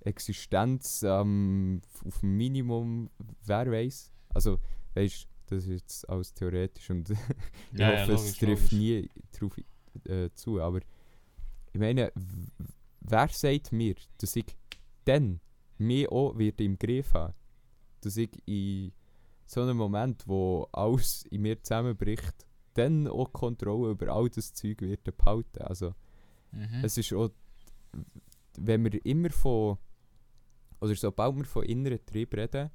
Existenz ähm, auf dem Minimum, wer weiß. Also, weißt das ist jetzt alles theoretisch und ich Ja, ja, hoffe, es logisch, trifft logisch. nie drauf äh, zu. Aber ich meine, wer sagt mir, dass ich dann mich auch wird im Griff haben? Dass ich in so einem Moment, wo alles in mir zusammenbricht, dann auch Kontrolle über all das Zeug wird behalten. Also, Mhm. es ist auch, wenn wir immer von, oder sobald wir von inneren Trieb reden,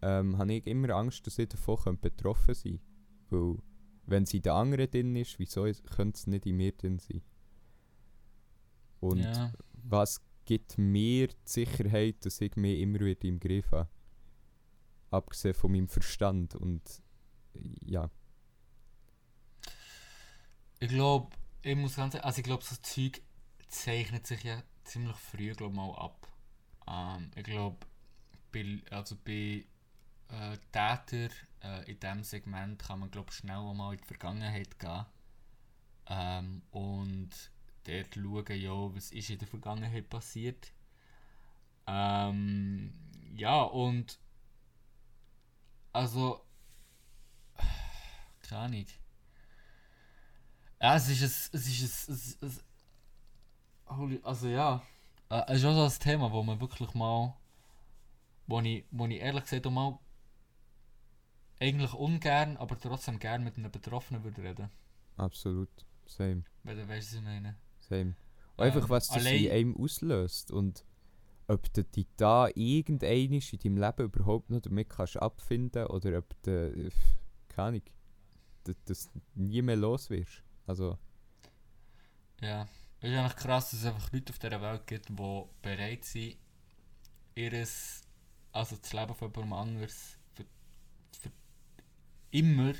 ähm, habe ich immer Angst, dass ich davon könnte betroffen sein Weil, wenn sie in den anderen drin ist, wieso könnte es nicht in mir drin sein? Und ja. was gibt mir die Sicherheit, dass ich mich immer wieder im Griff habe? Abgesehen von meinem Verstand und ja. Ich glaube, ich muss ganz ehrlich, also ich glaube, so Zeug zeichnet sich ja ziemlich früh glaub, mal ab. Ähm, ich glaube, bei, also bei äh, Täter äh, in diesem Segment kann man glaub, schnell mal in die Vergangenheit gehen. Ähm, und dort schauen, ja, was ist in der Vergangenheit passiert. Ähm, ja, und also keine Ahnung. Ja, es ist ein, es ist ein, es, es, holy- also ja, äh, es ist auch so ein Thema, wo man wirklich mal, wo ich, wo ich ehrlich gesagt auch mal eigentlich ungern, aber trotzdem gern mit einem Betroffenen würde reden. Absolut. Same. Weil du weißt, was ich meine. Und einfach, was das in einem auslöst und ob du dich da irgendein in deinem Leben überhaupt noch damit kannst abfinden oder ob du, äh, keine Ahnung, das nie mehr los wirst. Also, Ja. Es ist eigentlich krass, dass es einfach Leute auf dieser Welt gibt, die bereit sind, ihres, also das Leben von jemandem anders für, für immer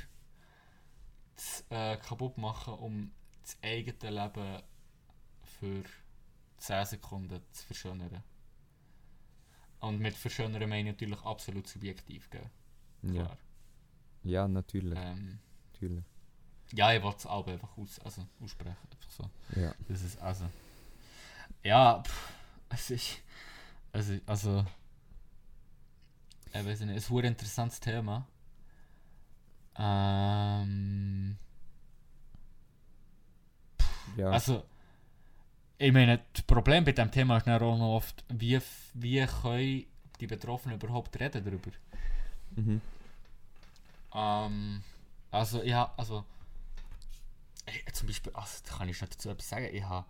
zu, äh, kaputt machen, um das eigene Leben für 10 Sekunden zu verschönern. Und mit verschönern meine ich natürlich absolut subjektiv, gell? ja, Klar. ja natürlich, Ähm, natürlich. ja, ich wollte es aber einfach aus, also aussprechen. Einfach so. Ja. Das ist also. Ja, pff, es ist. Ist also. Ich weiß nicht, es ist ein interessantes Thema. Ähm. ja. Also. Ich meine, das Problem bei diesem Thema ist dann auch noch oft, wie, wie können die Betroffenen überhaupt reden darüber? mhm. Ähm, also, ja, also. Ich, zum Beispiel, also, da kann ich schon dazu etwas sagen. Ich habe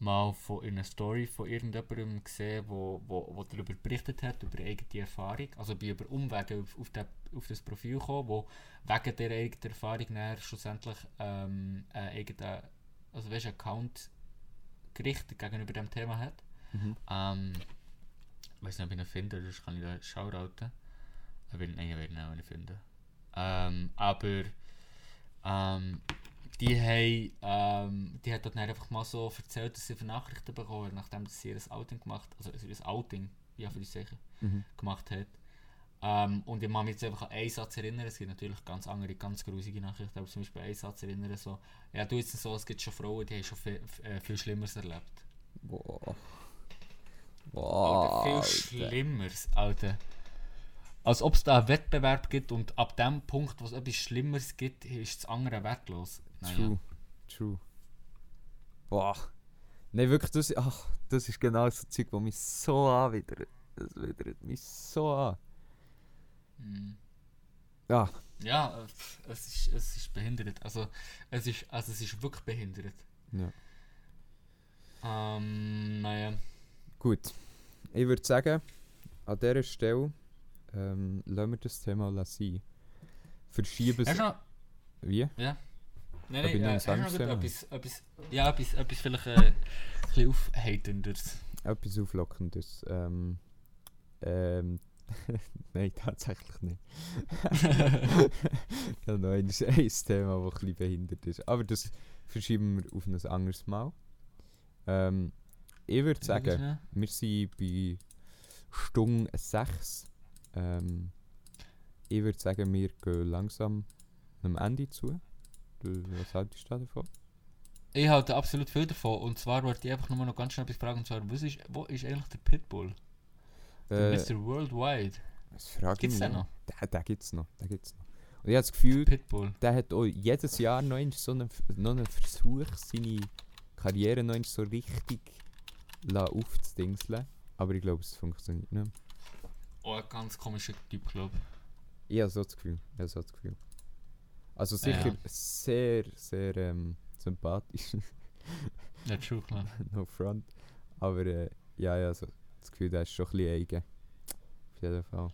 mal von in einer Story von irgendjemandem gesehen, wo, wo, wo darüber berichtet hat, über eigene Erfahrung. Also, bin über Umwege auf, auf, den, auf das Profil gekommen, wo wegen dieser eigenen Erfahrung schlussendlich ähm, eigenen, also, weißt, Account gerichtet gegenüber dem Thema hat. Mhm. Ähm, ich weiß nicht, ob ich ihn finde, sonst kann ich da shoutouten. Ich will, nein, ich will ihn auch nicht finden. Ähm, aber ähm, die, haben, ähm, die hat dort einfach mal so erzählt, dass sie von Nachrichten bekommen hat, nachdem sie ihr Outing gemacht also ihr Outing, ja für die Sache, Mhm. gemacht hat. Ähm, und ich kann mich jetzt einfach an einen Satz erinnern, es gibt natürlich ganz andere, ganz grusige Nachrichten, aber zum Beispiel einen Satz erinnern, so, ja du jetzt so, es gibt schon Frauen, die haben schon viel, äh, viel Schlimmeres erlebt. Boah. Alter, Boah. viel Alter. Schlimmeres, Alter. Als ob es da einen Wettbewerb gibt und ab dem Punkt, wo es etwas Schlimmeres gibt, ist das andere wertlos. True. True. Boah. Nein, wirklich, das, ach, das ist genau so ein Zeug, das mich so anwidert. Das widert mich so an. Mhm. Ja, Ja, äh, es ist, es ist behindert. Also es ist, also es ist wirklich behindert. ja. Ähm, naja. Gut. Ich würde sagen, an dieser Stelle ähm, lassen wir das Thema sein. Verschieben es. noch... Wie? Ja. Nein, nein, noch äh, hast du noch etwas, etwas... Ja, etwas, etwas vielleicht äh, ein bisschen aufheiterndes. Etwas Auflockendes. Ähm, ähm, Nein, tatsächlich nicht. ich habe noch ein, ein Thema, das ein bisschen behindert ist. Aber das verschieben wir auf ein anderes Mal. Ähm, ich würde sagen, wir sind bei Stunde 6. Ähm, ich würde sagen, wir gehen langsam am Ende zu. Was haltest du davon? Ich halte absolut viel davon. Und zwar wollte ich einfach nur noch ganz schnell etwas fragen. Und zwar, was ist, wo ist eigentlich der Pitbull? Der Äh, Mr. Worldwide. das frage ich Gibt's mich den noch? Den, den gibt es noch. Den gibt's noch. Und ich habe das Gefühl, Pitbull. der hat auch jedes Jahr noch, einmal so einen, noch einen Versuch, seine Karriere noch so richtig aufzudingseln. Aber ich glaube, es funktioniert nicht. Oh, ein ganz komischer Typ, glaube Ich habe so das Gefühl. Ich habe so das Gefühl. Also sicher Ja. sehr, sehr ähm, sympathisch. ich. Ja, true, klar. no front. Aber äh, ja, ja, so das Gefühl, der ist schon ein bisschen eigen. Auf jeden Fall.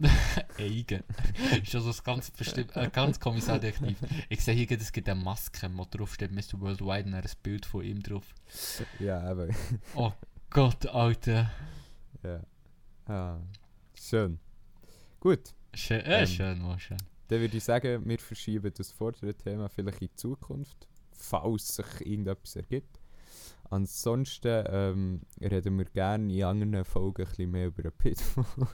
Eigen. ist also ein ganz, bestimmt, ein ganz komisches Adjektiv. Ich sehe hier, es gibt eine Maske, wo drauf steht Mr. Worldwide und ein Bild von ihm drauf. Ja, aber. Oh Gott, Alter. ja. Ah, schön. Gut, Schön, äh, Ähm. schön, oh, schön. dann würde ich sagen, wir verschieben das vordere Thema vielleicht in die Zukunft, falls sich irgendetwas ergibt. Ansonsten ähm, reden wir gerne in anderen Folgen ein bisschen mehr über den Pitbull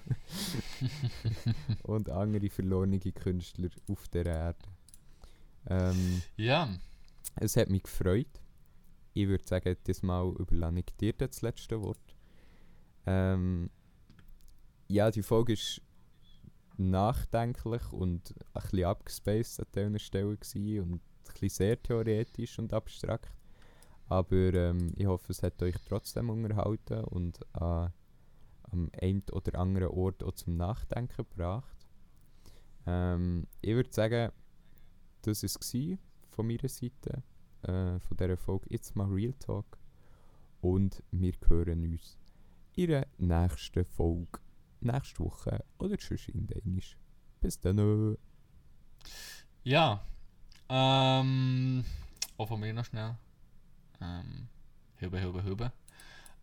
und andere verlorene Künstler auf der Erde. Ähm, Ja, Es hat mich gefreut. Ich würde sagen, diesmal überlasse ich dir das letzte Wort. Ähm, ja, die Folge ist nachdenklich und ein bisschen abgespaced an dieser Stelle und ein bisschen sehr theoretisch und abstrakt. Aber ähm, ich hoffe, es hat euch trotzdem unterhalten und an, am einen oder anderen Ort auch zum Nachdenken gebracht. Ähm, ich würde sagen, das war es von meiner Seite, äh, von dieser Folge. Jetzt mal Real Talk. Und wir hören uns in der nächsten Folge. Nächste Woche oder sonst irgendwann. Bis dann. Ja. Ähm. Auch von mir noch schnell. Ähm. Hübe, hübe, hübe.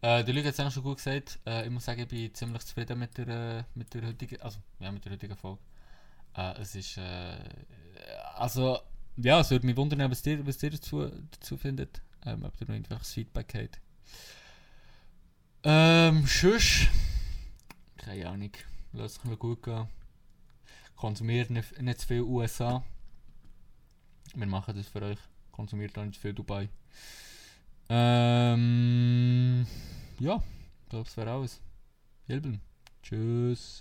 Äh, der Lüge hat es auch schon gut gesagt. Äh, ich muss sagen, ich bin ziemlich zufrieden mit der, äh, mit der heutigen, also, ja, mit der heutigen Folge. Äh, es ist, äh, also, ja, es würde mich wundern, was ihr, was ihr dazu, dazu findet. Ähm, ob ihr noch irgendwelches Feedback habt. Ähm, tschüss. Keine Ahnung. Lass es euch gut gehen. Konsumiert nicht, nicht zu viel USA. Wir machen das für euch. Konsumiert auch nicht zu viel Dubai. Ähm, ja, ich glaube, das wäre alles. Hilben. Tschüss.